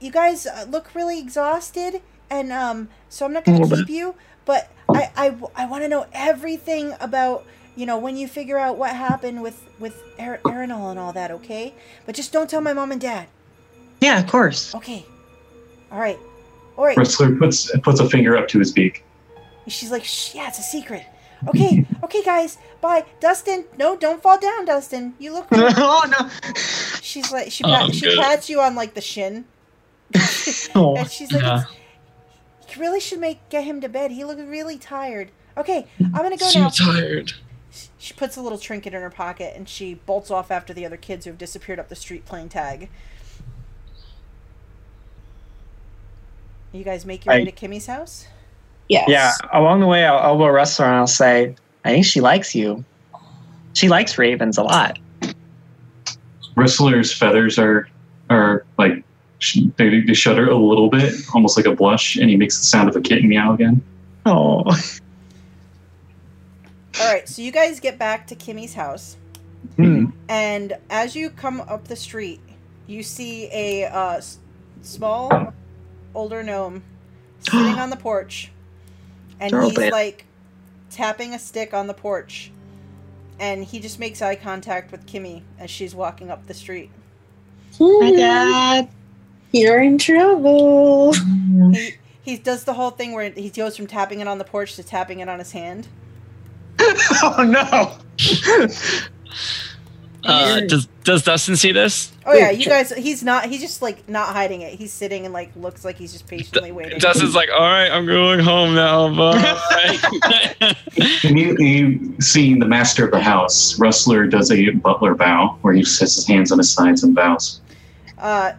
you guys uh, look really exhausted, and um, so I'm not gonna A little keep you. But I I, I want to know everything about you know when you figure out what happened with with Erinol and all that. Okay, but just don't tell my mom and dad. Yeah, of course. Okay. All right. All right. Rustler puts puts a finger up to his beak. She's like, Shh, yeah, it's a secret. Okay, okay, guys, bye. Dustin, no, don't fall down, Dustin. You look. oh no. She's like, she Oh, she good. pats you on like the shin, Oh, and she's like, Yeah. You really should make get him to bed. He looks really tired. Okay, I'm gonna go So now. tired. She puts a little trinket in her pocket and she bolts off after the other kids who have disappeared up the street playing tag. You guys make your way to Kimmy's house. Yes. Yeah, along the way, I'll elbow Rustler and I'll say, I think she likes you. She likes ravens a lot. Rustler's feathers are are like sh- they, they shudder a little bit, almost like a blush, and he makes the sound of a kitten meow again. Oh. All right, so you guys get back to Kimmy's house. Hmm. And as you come up the street, you see a uh, small, older gnome sitting on the porch, and They're he's open. like tapping a stick on the porch, and he just makes eye contact with Kimmy as she's walking up the street. My Dad. You're in trouble. He he does the whole thing where he goes from tapping it on the porch to tapping it on his hand. oh no. Uh, does does Dustin see this? Oh yeah, you guys. He's not. He's just like not hiding it. He's sitting and like looks like he's just patiently waiting. Dustin's like, all right, I'm going home now. Bye. Immediately seeing the master of the house, Rustler does a butler bow, where he sets his hands on his sides and bows. Uh,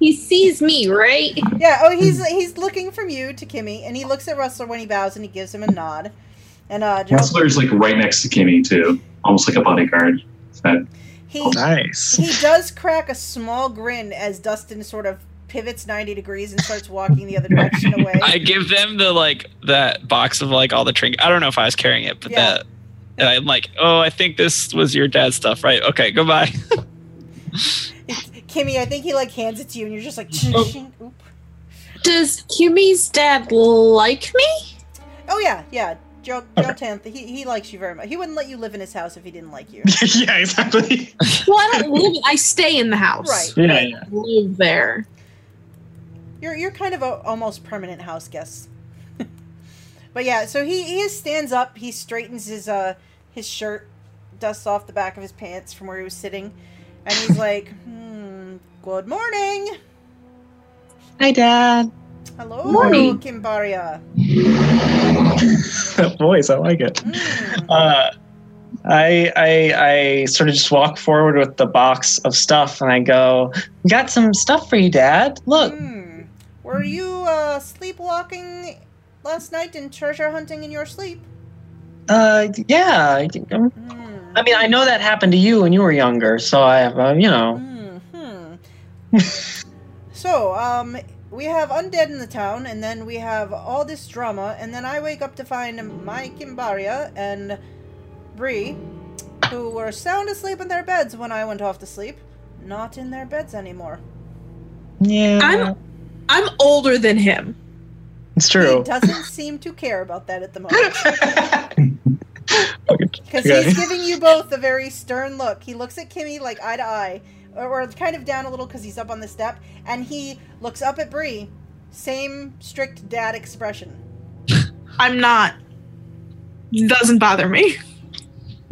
He sees me, right? Yeah, oh, he's he's looking from you to Kimmy, and he looks at Rustler when he bows, and he gives him a nod. And uh, Joe, Rustler's like right next to Kimmy too, almost like a bodyguard. That he nice. he does crack a small grin as Dustin sort of pivots ninety degrees and starts walking the other direction away. I give them the like that box of like all the trinkets. I don't know if I was carrying it, but Yeah. that. And I'm like, oh, I think this was your dad's stuff, right? Okay, goodbye. Kimmy, I think he like hands it to you, and you're just like, oh. "Ching." Oop. Does Kimmy's dad like me? oh yeah, yeah. Joe Joe Tanth, he he likes you very much. He wouldn't let you live in his house if he didn't like you. yeah, exactly. Well, I don't live. I stay in the house. Right. Yeah, I yeah. live there. You're you're kind of a almost permanent house guest. but yeah, so he he stands up, he straightens his uh his shirt, dusts off the back of his pants from where he was sitting, and he's like, "Hmm, good morning. Hi, Dad. Hello, Morning. Kimbaria. that voice, I like it. Hmm. Uh, I, I I sort of just walk forward with the box of stuff, and I go, "Got some stuff for you, Dad. Look." Hmm. Were you uh sleepwalking last night and treasure hunting in your sleep? Uh, yeah. I think- um, Hmm. I mean, I know that happened to you when you were younger, so I have, uh, you know. Hmm. hmm. so, um, we have undead in the town, and then we have all this drama, and then I wake up to find my Kimbaria and Bree, who were sound asleep in their beds when I went off to sleep, not in their beds anymore. Yeah, I'm- I'm older than him. it's He true. doesn't seem to care about that at the moment. Because Okay. he's giving you both a very stern look. He looks at Kimmy like eye to eye, or, or kind of down a little because he's up on the step, and he looks up at Bree. Same strict dad expression. I'm not. Doesn't bother me.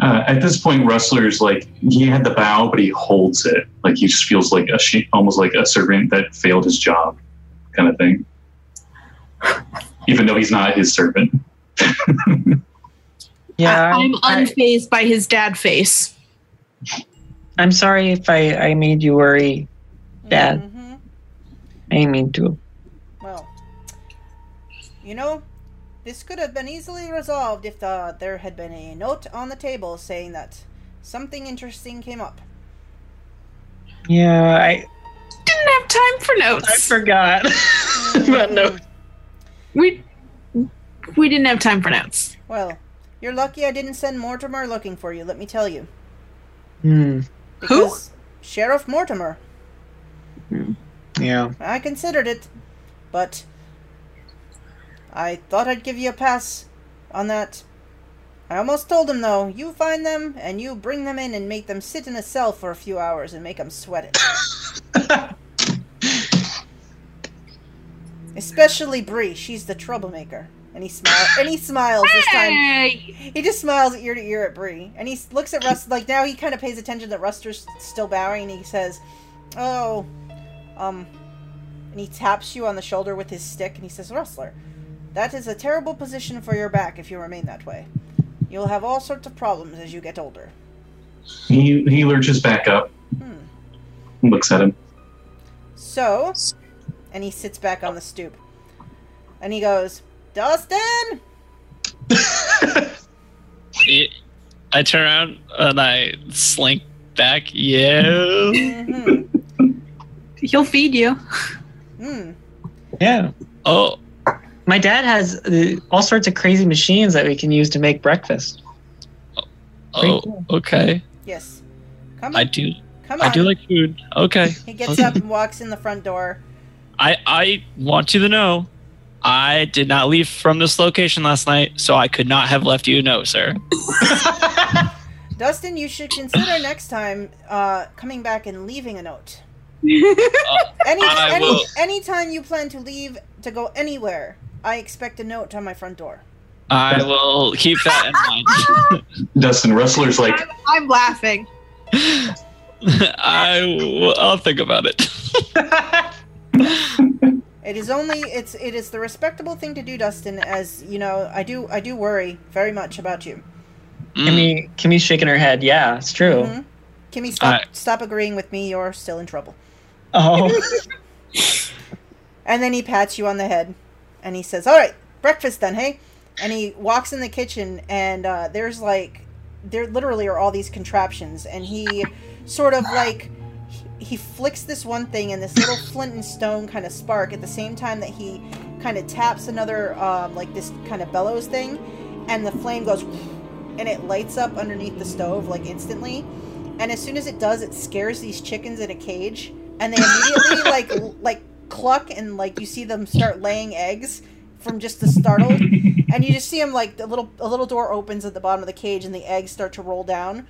Uh, at this point, Rustler's like he had the bow, but he holds it. Like he just feels like a sheep, almost like a servant that failed his job, kind of thing. Even though he's not his servant. Yeah, I'm I, unfazed by his dad face. I'm sorry if I, I made you worry. Dad. Mhm. I mean to. Well, you know, this could have been easily resolved if the, there had been a note on the table saying that something interesting came up. Yeah, I Didn't have time for notes. I notes. forgot. but no. We we didn't have time for notes. Well, you're lucky I didn't send Mortimer looking for you, let me tell you. Hmm. Because Sheriff Mortimer. Hmm. Yeah. I considered it, but I thought I'd give you a pass on that. I almost told him, though, you find them and you bring them in and make them sit in a cell for a few hours and make them sweat it. Especially Bree, she's the troublemaker. And he smiles. And he smiles this time. He just smiles ear to ear at Bree, and he looks at Rust. Like now, he kind of pays attention that Rustler's still bowing, and he says, "Oh, um," and he taps you on the shoulder with his stick, and he says, "Rustler, that is a terrible position for your back if you remain that way. You'll have all sorts of problems as you get older." He he lurches back up, Hmm. looks at him. So, and he sits back on the stoop, and he goes, "Dustin." I turn around and I slink back. Yeah. hmm He'll feed you. Hmm. Yeah. Oh, My dad has uh, all sorts of crazy machines that we can use to make breakfast. oh, okay. Yes. Come on. I do. Come on. I do like food. Okay. He gets up and walks in the front door. I I want you to know, I did not leave from this location last night, so I could not have left you a note, sir. Dustin, you should consider next time uh, coming back and leaving a note. Any, I any, anytime you plan to leave to go anywhere, I expect a note on my front door. I will keep that in mind. Dustin Rustler's like, I'm laughing. I will, I'll think about it. It is only it's it is the respectable thing to do, Dustin. As you know, I do I do worry very much about you. Mm. Kimmy, Kimmy's shaking her head. Yeah, it's true. Mhm. Kimmy, stop I- stop agreeing with me. You're still in trouble. Oh, And then he pats you on the head, and he says, "All right, breakfast then, hey." And he walks in the kitchen, and uh, there's like, there literally are all these contraptions, and he sort of like, he- flicks this one thing, and this little flint and stone kind of spark at the same time that he kind of taps another um, like this kind of bellows thing, and the flame goes, and it lights up underneath the stove like instantly. And as soon as it does, it scares these chickens in a cage, and they immediately like like cluck and like you see them start laying eggs from just the startled, and you just see them like the little a little door opens at the bottom of the cage, and the eggs start to roll down.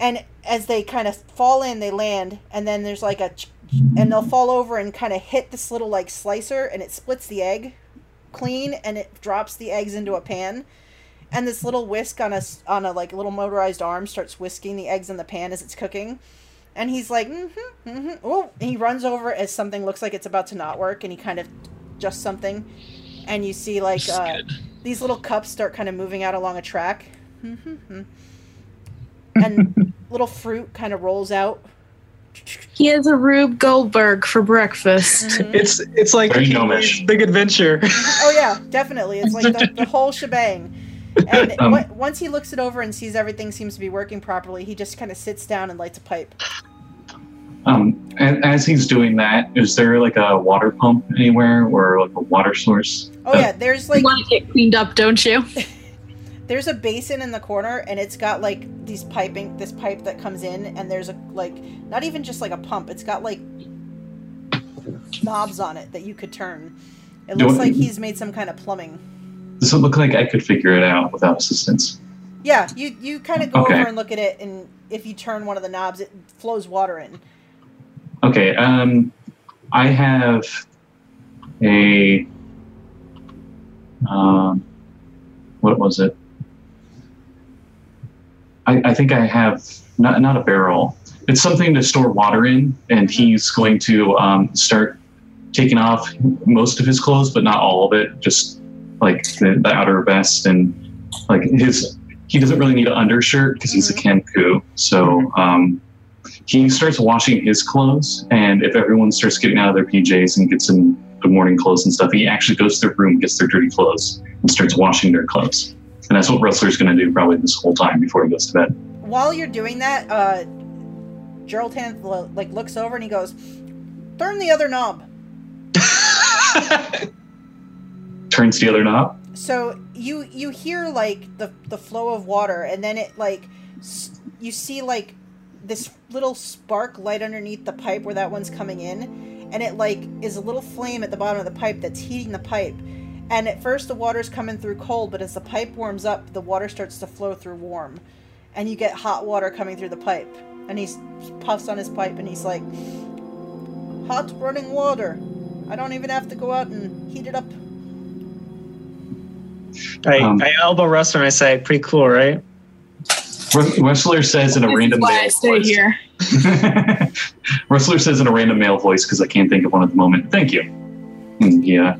And as they kind of fall in, they land, and then there's like a, ch- and they'll fall over and kind of hit this little like slicer, and it splits the egg clean, and it drops the eggs into a pan. And this little whisk on a on a like little motorized arm starts whisking the eggs in the pan as it's cooking. And he's like mm-hmm mm-hmm. Oh he runs over as something looks like it's about to not work and he kind of just something. And you see like uh, these little cups start kind of moving out along a track. Mm-hmm. And little fruit kind of rolls out He has a Rube Goldberg for breakfast. Mhm. it's it's like Very Big Adventure. oh yeah definitely it's like the, the whole shebang and Um, wa- once he looks it over and sees everything seems to be working properly he just kind of sits down and lights a pipe um, a- as he's doing that, is there like a water pump anywhere or like a water source? Oh yeah, there's like you want to get cleaned up, don't you? there's a basin in the corner and it's got like these piping this pipe that comes in and there's a like not even just like a pump, it's got like knobs on it that you could turn. It looks like he's made some kind of plumbing. Does it look like I could figure it out without assistance? Yeah, you you kind of go Okay. over and look at it and if you turn one of the knobs it flows water in. Okay, um, I have a um, what was it? I, I think I have not not a barrel. It's something to store water in, and he's going to um, start taking off most of his clothes, but not all of it. Just like the, the outer vest and like his. He doesn't really need an undershirt because he's a Kenku. So um, he starts washing his clothes, and if everyone starts getting out of their PJs and gets in the morning clothes and stuff, he actually goes to their room, gets their dirty clothes, and starts washing their clothes. And that's what Rustler's going to do probably this whole time before he goes to bed. While you're doing that, uh, Gerald Tanth lo- like looks over and he goes, "Turn the other knob." Turns the other knob. So you you hear like the the flow of water, and then it like s- you see like this little spark light underneath the pipe where that one's coming in, and it like is a little flame at the bottom of the pipe that's heating the pipe. And at first the water's coming through cold, but as the pipe warms up, the water starts to flow through warm, and you get hot water coming through the pipe. And he puffs on his pipe, and he's like, "Hot running water. I don't even have to go out and heat it up." I, Um, I elbow Rustler and I say, pretty cool, right? Rus- Rustler says in a This random why male I stay voice. here. Rustler says in a random male voice because I can't think of one at the moment. Thank you. And he uh,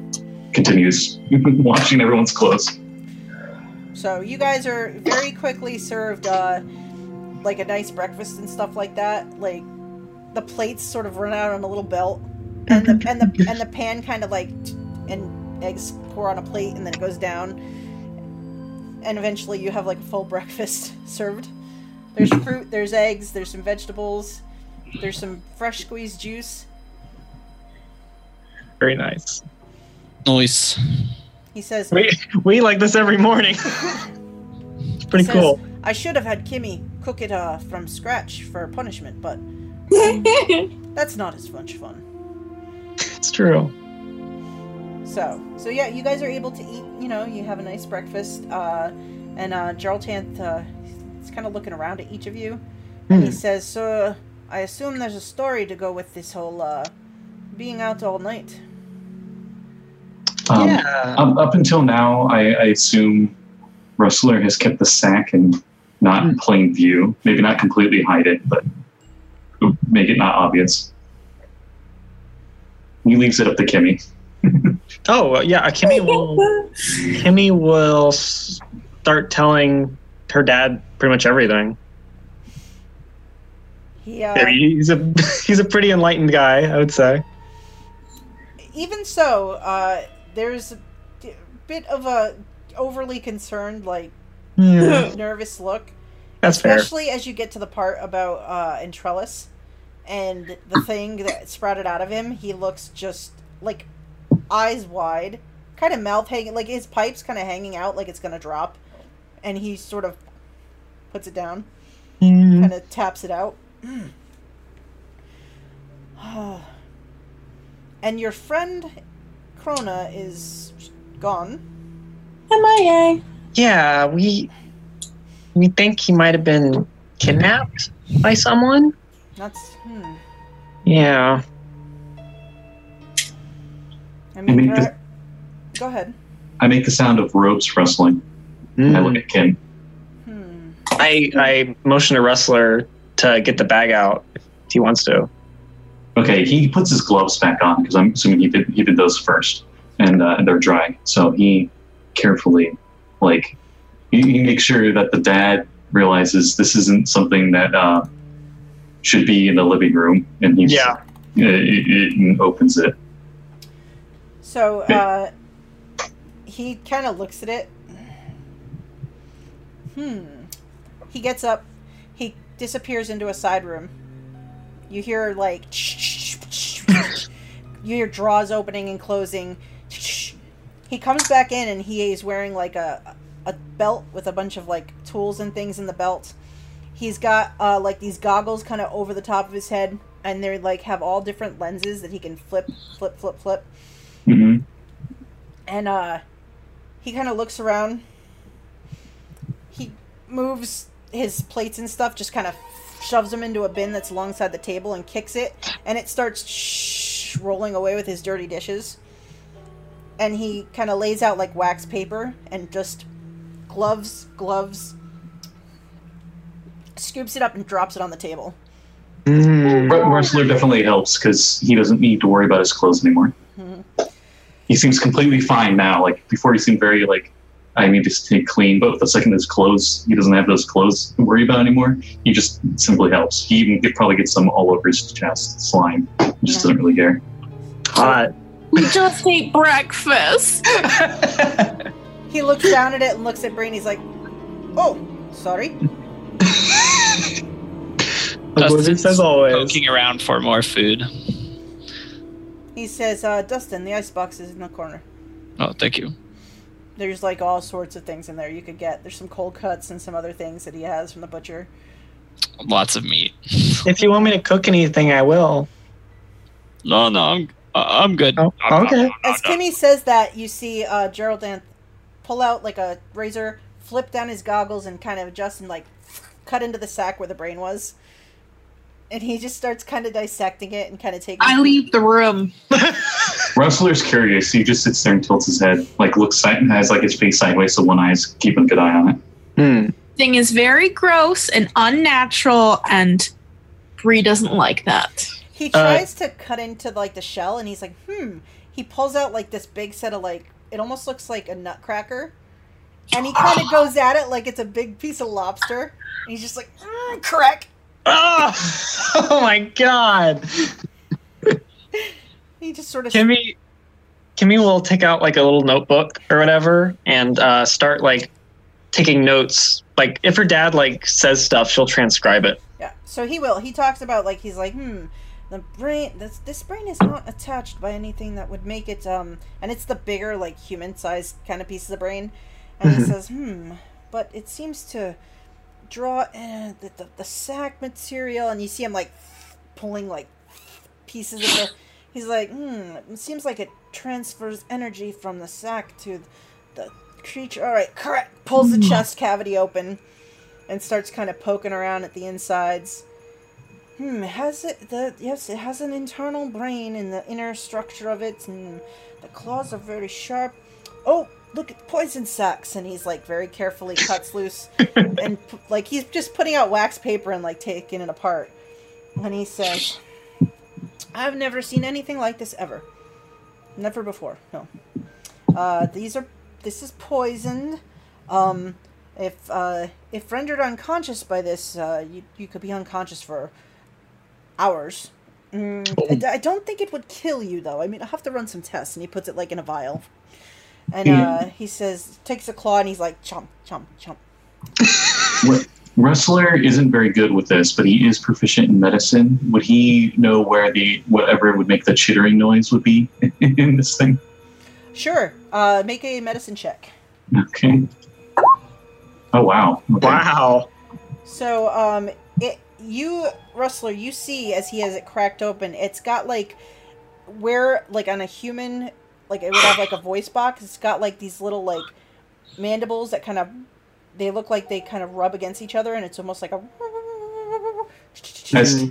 continues washing everyone's clothes. So you guys are very quickly served uh, like a nice breakfast and stuff like that. Like the plates sort of run out on a little belt, and the and the and the pan kind of like and eggs pour on a plate and then it goes down, and eventually you have like a full breakfast served. There's fruit, there's eggs, there's some vegetables, there's some fresh squeezed juice. Very nice. Nice. He says, We, we eat like this every morning. it's pretty says, cool. "I should have had Kimmy cook it uh, from scratch for punishment, but that's not as much fun." It's true. So, so yeah, you guys are able to eat. You know, you have a nice breakfast. Uh, and uh, Gerald Tanth, uh, he's kind of looking around at each of you, and he Hmm. says, "So, I assume there's a story to go with this whole uh, being out all night." Um, yeah. up, up until now, I, I assume Rustler has kept the sack in not in plain view. Maybe not completely hide it, but make it not obvious. He leaves it up to Kimmy. Oh uh, yeah, Kimmy will. Kimmy will start telling her dad pretty much everything. He, uh, Yeah, he's a he's a pretty enlightened guy, I would say. even so, uh, there's a bit of a overly concerned, like Yeah, nervous look. that's fair. especially as you get to the part about uh Entrellis and the thing that sprouted out of him he looks just like eyes wide kind of mouth hanging like his pipes kind of hanging out like it's gonna drop and he sort of puts it down Mm. kind of taps it out and your friend Krona is gone MIA. Yeah, we we think he might have been kidnapped by someone. that's hmm Yeah. i mean make the- go ahead I make the sound of ropes rustling. I look at Kim. hmm I I motion a Rustler to get the bag out if he wants to. Okay, he puts his gloves back on because I'm assuming he did he did those first, and uh, they're dry. So he carefully, like, he, he makes sure that the dad realizes this isn't something that uh, should be in the living room, and he Yeah. it, it opens it. So uh, he kind of looks at it. Hmm. He gets up. He disappears into a side room. You hear like you hear drawers opening and closing. He comes back in and he is wearing like a a belt with a bunch of like tools and things in the belt. He's got uh, like these goggles kind of over the top of his head, and they like have all different lenses that he can flip, flip, flip, flip Mm-hmm. and uh he kind of looks around he moves his plates and stuff just kind of shoves him into a bin that's alongside the table and kicks it and it starts shh, rolling away with his dirty dishes and he kind of lays out like wax paper and just gloves gloves scoops it up and drops it on the table. Mm. Ru- Rustler definitely helps because he doesn't need to worry about his clothes anymore. Mhm. He seems completely fine now. Like before, he seemed very like, I need to stay clean. But the second his clothes, he doesn't have those clothes to worry about anymore. He just simply helps. He even get, probably gets some all over his chest, slime. He just Yeah. doesn't really care. Hot. We just ate breakfast. He looks down at it and looks at Brain. He's like, "Oh, sorry." Oblivious as always. Poking around for more food. He says, uh, "Dustin, the ice box is in the corner. Oh, thank you. There's like all sorts of things in there you could get. There's some cold cuts and some other things that he has from the butcher. Lots of meat. If you want me to cook anything, I will. No, no, I'm, uh, I'm good. Oh, okay. As Kimmy says that, you see uh, Gerald Tanth pull out like a razor, flip down his goggles, and kind of adjust and like cut into the sack where the brain was. And he just starts kind of dissecting it and kind of taking. I leave the room. Rustler's curious. He just sits there and tilts his head, like looks side and has like his face sideways, so one eye's keeping a good eye on it. Hmm. Thing is very gross and unnatural, and Bree doesn't like that. He Uh, tries to cut into like the shell, and he's like, "Hmm." He pulls out like this big set of like it almost looks like a nutcracker, and he kind of goes at it like it's a big piece of lobster. And he's just like, mm, "Correct." Oh, oh my god. He just sort of Kimmy, Kimmy will take out like a little notebook or whatever and uh, start like taking notes. Like if her dad like says stuff, she'll transcribe it. Yeah, so he will. He talks about like he's like, hmm, the brain. This this brain is not attached by anything that would make it. Um, and it's the bigger, like human-sized kind of piece of the brain. And he Mhm. says, hmm, but it seems to draw uh, the, the the sac material, and you see him like pulling like pieces of the. He's like, hmm, it seems like it transfers energy from the sac to the creature. All right, correct. Pulls the chest cavity open and starts kind of poking around at the insides. Hmm, has it the yes, it has an internal brain in the inner structure of it, and the claws are very sharp. Oh, look at the poison sacs, and he's like very carefully cuts loose, and like he's just putting out wax paper and like taking it apart. And he says, "I've never seen anything like this ever. Never before. No. Uh, these are this is poisoned. Um, if uh, if rendered unconscious by this, uh, you you could be unconscious for hours. Mm, I, I don't think it would kill you though. I mean, I'll have to run some tests, and he puts it like in a vial. And uh, he says, takes a claw, and he's like, chomp, chomp, chomp. What, Rustler isn't very good with this, but he is proficient in medicine. Would he know where the whatever would make the chittering noise would be in this thing? Sure. Uh, make a medicine check. Okay. Oh wow. Okay. Wow. So, um, it you Rustler, you see as he has it cracked open, it's got like where like on a human, like it would have like a voice box. It's got like these little like mandibles that kind of they look like they kind of rub against each other, and it's almost like a. As-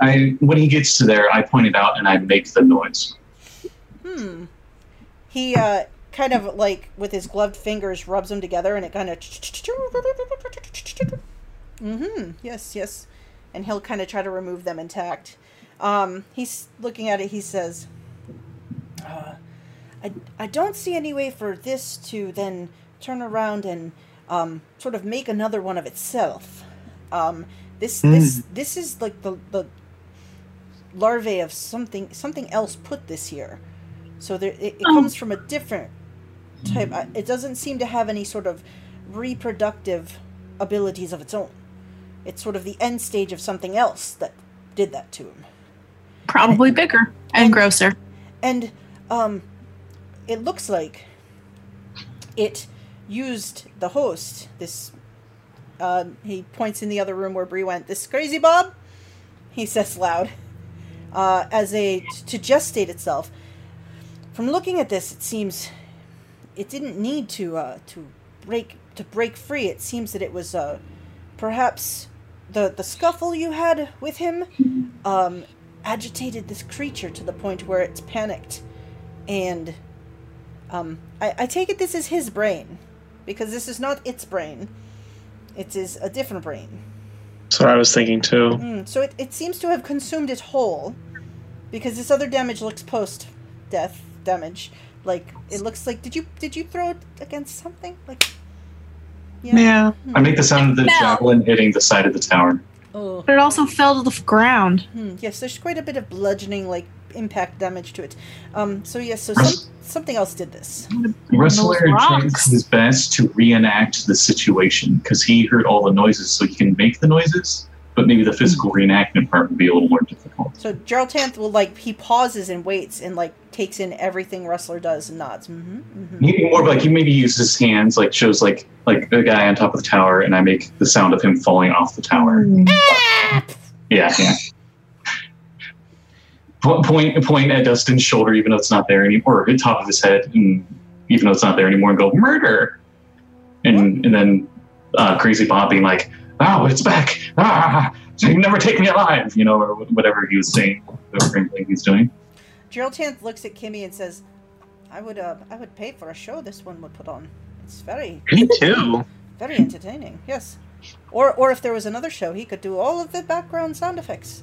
I when he gets to there, I point it out and I make the noise. Hmm. He uh kind of like with his gloved fingers rubs them together, and it kind of. Mm-hmm. Yes, yes. And he'll kind of try to remove them intact. Um, he's looking at it. He says, uh, "I I don't see any way for this to then turn around and um sort of make another one of itself. Um, this this this is like the the larvae of something something else put this here." So there, it, it comes from a different type. It doesn't seem to have any sort of reproductive abilities of its own. It's sort of the end stage of something else that did that to him. Probably bigger and grosser. And um, it looks like it used the host. This um, he points in the other room where Bree went. This crazy Bob, he says loud, uh, as a to gestate itself. From looking at this, it seems it didn't need to uh, to break to break free. It seems that it was uh, perhaps the the scuffle you had with him um, agitated this creature to the point where it's panicked, and um, I, I take it this is his brain, because this is not its brain. It is a different brain. That's what I was thinking too. Mm, so it, it seems to have consumed it whole, because this other damage looks post death damage. Like it looks like did you did you throw it against something like? Yeah. I make the sound of the No. javelin hitting the side of the tower. Oh. But it also fell to the ground. Hmm, yes, there's quite a bit of bludgeoning like impact damage to it. Um. So yes. So some, something else did this. Rustler tries his best to reenact the situation because he heard all the noises, so he can make the noises. But maybe the physical reenactment part would be a little more difficult. So Gerald Tanth will like he pauses and waits and like takes in everything Rustler does and nods. Mm-hmm. mm-hmm. He, more like he maybe uses his hands, like shows like like a guy on top of the tower, and I make the sound of him falling off the tower. Yeah, yeah. Po- Point point at Dustin's shoulder, even though it's not there anymore, or at top of his head, and even though it's not there anymore, and go murder, and and then uh, Crazy Bob being like, "Oh, it's back! Ah, so you never take me alive," you know, or whatever he was saying, whatever thing he's doing. Gerald Tanth looks at Kimmy and says, "I would uh I would pay for a show this one would put on. It's very Me too. very entertaining. Yes." Or, or if there was another show, he could do all of the background sound effects.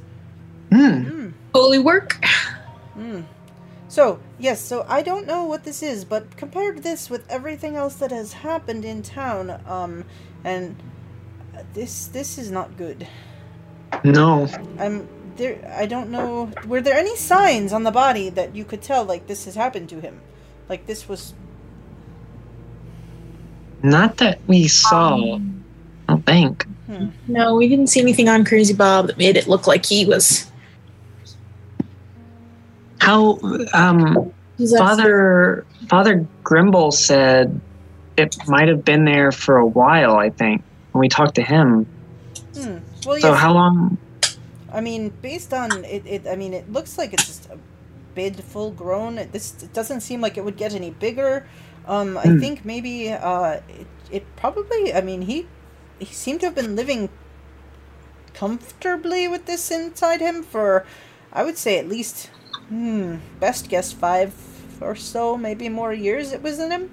Hmm. Mm. Holy work. Mm. So, yes, so I don't know what this is, but compared this with everything else that has happened in town, um, and uh, this this is not good. No. I'm there. I don't know. Were there any signs on the body that you could tell like this has happened to him? Like this was. Not that we saw. Um, I think. Hmm. No, we didn't see anything on Crazy Bob that made it look like he was. How um Father Father Grimble said it might have been there for a while, I think, when we talked to him. Hmm. Well, So yes. how long I mean, based on it, it, I mean, it looks like it's just a bid full grown. It, this it doesn't seem like it would get any bigger. Um, I Hmm. think maybe uh, it, it probably. I mean, he he seemed to have been living comfortably with this inside him for, I would say, at least, hmm, best guess five or so, maybe more years. It was in him.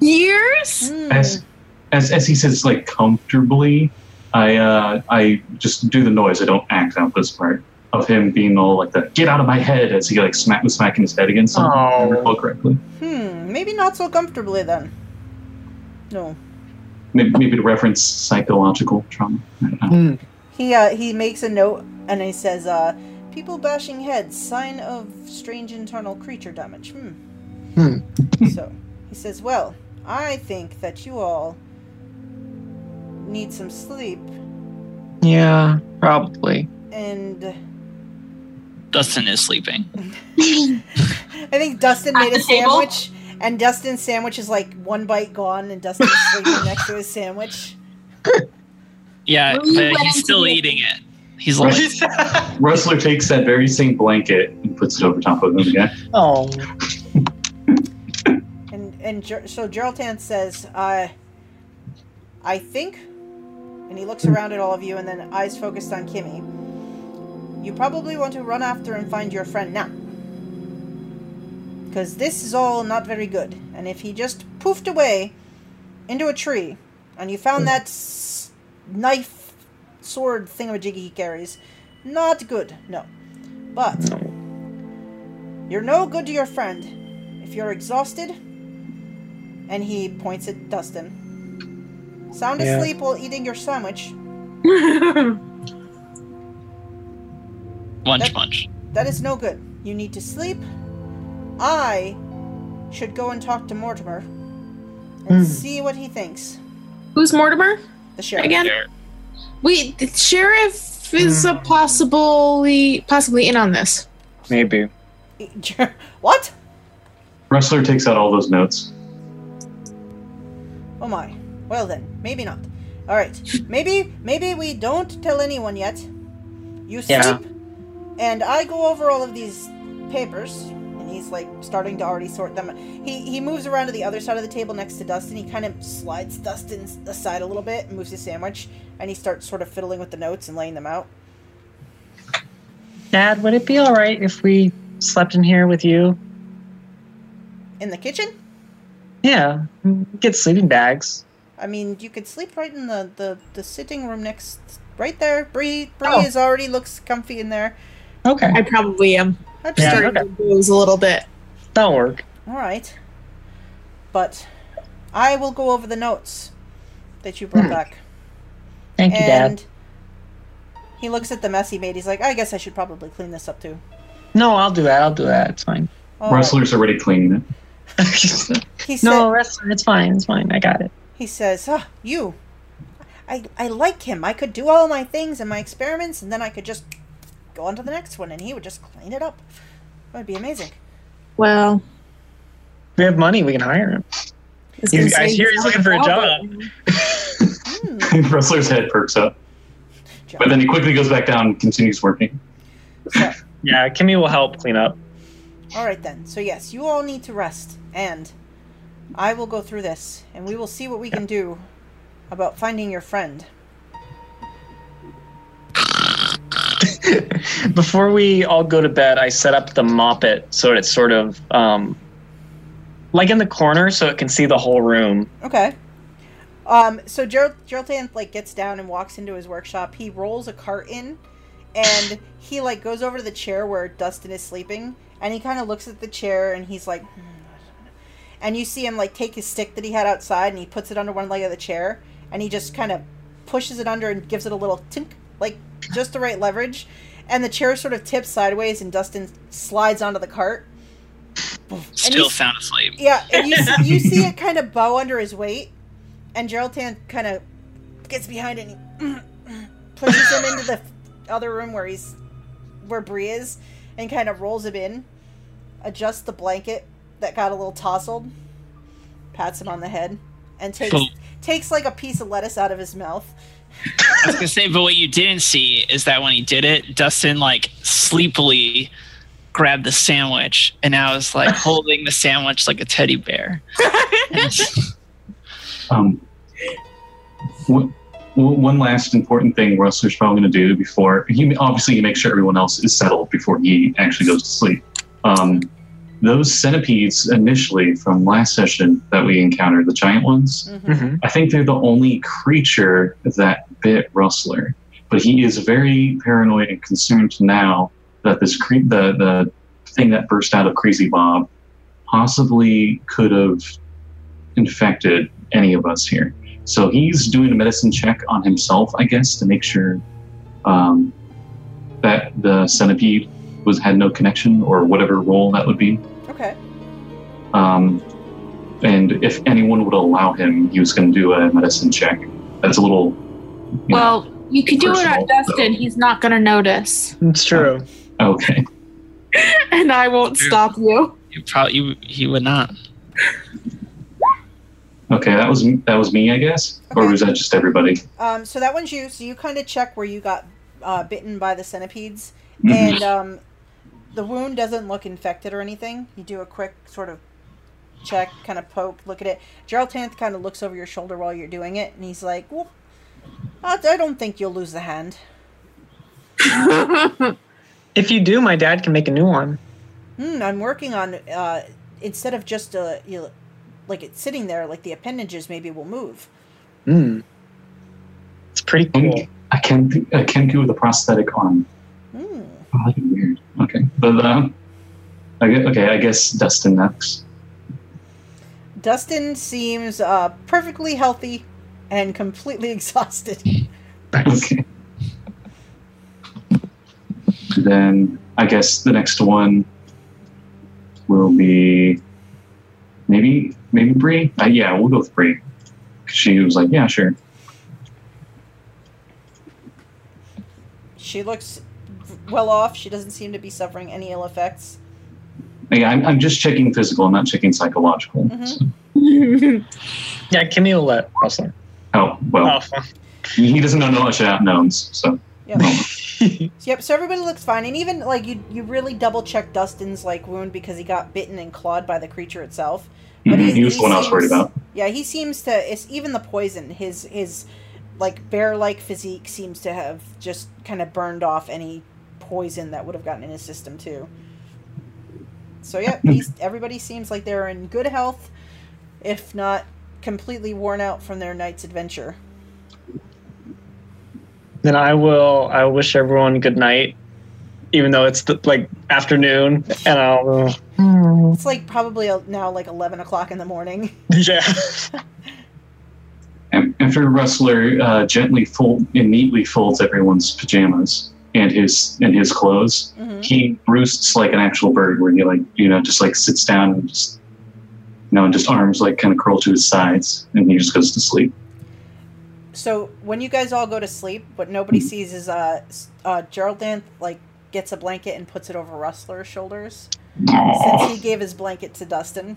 Years? Hmm. As as as he says, like comfortably, I uh I just do the noise. I don't act out this part of him being all like the "get out of my head" as he like smack was smacking his head against something. Oh. recall correctly. Hmm. Maybe not so comfortably then. No. Maybe, maybe to reference psychological trauma. I don't know. Hmm. He uh, he makes a note and he says, uh, "People bashing heads, sign of strange internal creature damage." Hmm. Hmm. so he says, "Well, I think that you all need some sleep, Yeah, probably. and Dustin is sleeping. I think Dustin made a the table? sandwich, and Dustin's sandwich is like one bite gone, and Dustin's sleeping next to his sandwich." Yeah, but he's still eating it. He's like, Rustler takes that very same blanket and puts it over top of him again. oh. And and Ger- so Gerald Tanth says, uh, I think, and he looks around at all of you, and then eyes focused on Kimmy. You probably want to run after and find your friend now, because this is all not very good. And if he just poofed away into a tree, and you found that s- knife, sword thingamajiggy he carries, not good. No, but you're no good to your friend if you're exhausted, and he points at Dustin, sound Yeah. asleep while eating your sandwich, munch, That- munch. that is no good. You need to sleep. I should go and talk to Mortimer and Hmm. see what he thinks. Who's Mortimer? The sheriff. Again? Wait, the sheriff is a possibly possibly in on this. Maybe. what? Rustler takes out all those notes. Oh my. Well then, maybe not. All right. Maybe maybe we don't tell anyone yet. You sleep, Yeah. and I go over all of these papers. And he's like starting to already sort them. He he moves around to the other side of the table next to Dustin. He kind of slides Dustin aside a little bit and moves his sandwich, and he starts sort of fiddling with the notes and laying them out. Dad, would it be all right if we slept in here with you? In the kitchen? Yeah, get sleeping bags. I mean, you could sleep right in the the, the sitting room next, right there. Bree Bree Oh. is already looks comfy in there. Okay. I probably am I'm Yeah, starting- starting to lose a little bit. That'll work. All right, but I will go over the notes that you brought Hmm. back. Thank you, Dad. and he looks at the mess he made. He's like, I guess I should probably clean this up too. No, I'll do that. I'll do that. It's fine. All right. Rustlers already cleaning it. He said, no, that's it's fine. It's fine. I got it. He says, ah, you. I, I like him. I could do all my things and my experiments, and then I could just go on to the next one, and he would just clean it up. That would be amazing. Well, We have money. We can hire him. I was You gonna guys say here, he's he's looking for a job. Hmm. Rustler's head perks up, Job. but then he quickly goes back down and continues working. So, Yeah, Kimmy will help clean up. all right then. So yes, you all need to rest, and I will go through this, and we will see what we can do about finding your friend. Before we all go to bed, I set up the moppet so it's sort of um, like in the corner, so it can see the whole room. Okay. Um, so Gerald Geraldine like gets down and walks into his workshop. He rolls a cart in, and he like goes over to the chair where Dustin is sleeping, and he kind of looks at the chair and he's like, hmm. and you see him like take his stick that he had outside and he puts it under one leg of the chair, and he just kind of pushes it under and gives it a little tink, like just the right leverage, and the chair sort of tips sideways and Dustin slides onto the cart. Still you- sound asleep. yeah, and you see, you see it kind of bow under his weight, and Gerald Tanth kind of gets behind it and he pushes him into the other room where he's where Bree is, and kind of rolls him in, adjusts the blanket that got a little tousled, pats him on the head, and takes Cool. takes like a piece of lettuce out of his mouth. I was gonna say, but what you didn't see is that when he did it, Dustin like sleepily grabbed the sandwich, and I was like holding the sandwich like a teddy bear. Um, wh- one last important thing Rustler's probably going to do before he obviously he makes sure everyone else is settled before he actually goes to sleep. Um, those centipedes initially from last session that we encountered, the giant ones, Mhm. Mhm. I think they're the only creature that bit Rustler. But he is very paranoid and concerned now that this cre- the the thing that burst out of Crazy Bob possibly could have infected any of us here. So he's doing a medicine check on himself, I guess, to make sure um, that the centipede was had no connection or whatever role that would be. Okay. Um, and if anyone would allow him, he was going to do a medicine check. That's a little. you know, well, you could do it on at Dustin. He's not going to notice, It's true. okay. and I won't True. stop you. You probably he would not. Okay, that was that was me, I guess, or was that just everybody? Um, so that one's you. So you kind of check where you got uh, bitten by the centipedes, Mhm. and um, the wound doesn't look infected or anything. You do a quick sort of check, kind of poke, look at it. Gerald Tanth kind of looks over your shoulder while you're doing it, and he's like, "Well, I I don't think you'll lose the hand." If you do, my dad can make a new one. Hmm, I'm working on uh, instead of just uh, you know, like it's sitting there, like the appendages maybe will move. Mm. It's pretty cool. I can a Kenku with a prosthetic arm. Hmm. Oh, that'd be weird. Okay, but um, I guess, okay, I guess Dustin next. Dustin seems uh, perfectly healthy and completely exhausted. Okay. then I guess the next one will be maybe maybe Bree. Uh, yeah, we'll go with Bree. She was like, yeah, sure. She looks well off. She doesn't seem to be suffering any ill effects. Yeah, I'm, I'm just checking physical. I'm not checking psychological. Mhm. So- Yeah, Camille will let Rustler. oh well, Oh, he doesn't know much about knowns. So Yep. no. Yep. So everybody looks fine, and even like you, you really double check Dustin's like wound because he got bitten and clawed by the creature itself. But Mhm, he- he was he the one I was worried about. Yeah, he seems to. It's even the poison. His his like bear-like physique seems to have just kind of burned off any poison that would have gotten in his system too. So yeah, he's, everybody seems like they're in good health, if not completely worn out from their night's adventure. Then I will. I wish everyone good night, even though it's the, like afternoon, and I'll. It's like probably uh, now like eleven o'clock in the morning. Yeah. And After Rustler uh, gently fold and neatly folds everyone's pajamas and his and his clothes, hmm he roosts like an actual bird, where he like you know just like sits down and just you know and just arms like kind of curl to his sides, and he just goes to sleep. So when you guys all go to sleep, what nobody sees is uh, uh Geraldine like gets a blanket and puts it over Rustler's shoulders since he gave his blanket to Dustin.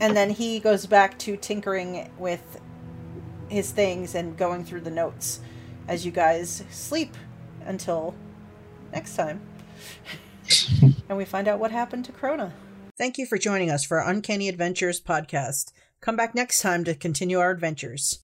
And then he goes back to tinkering with his things and going through the notes as you guys sleep until next time. and we find out what happened to Krona. Thank you for joining us for our Uncanny Adventures podcast. Come back next time to continue our adventures.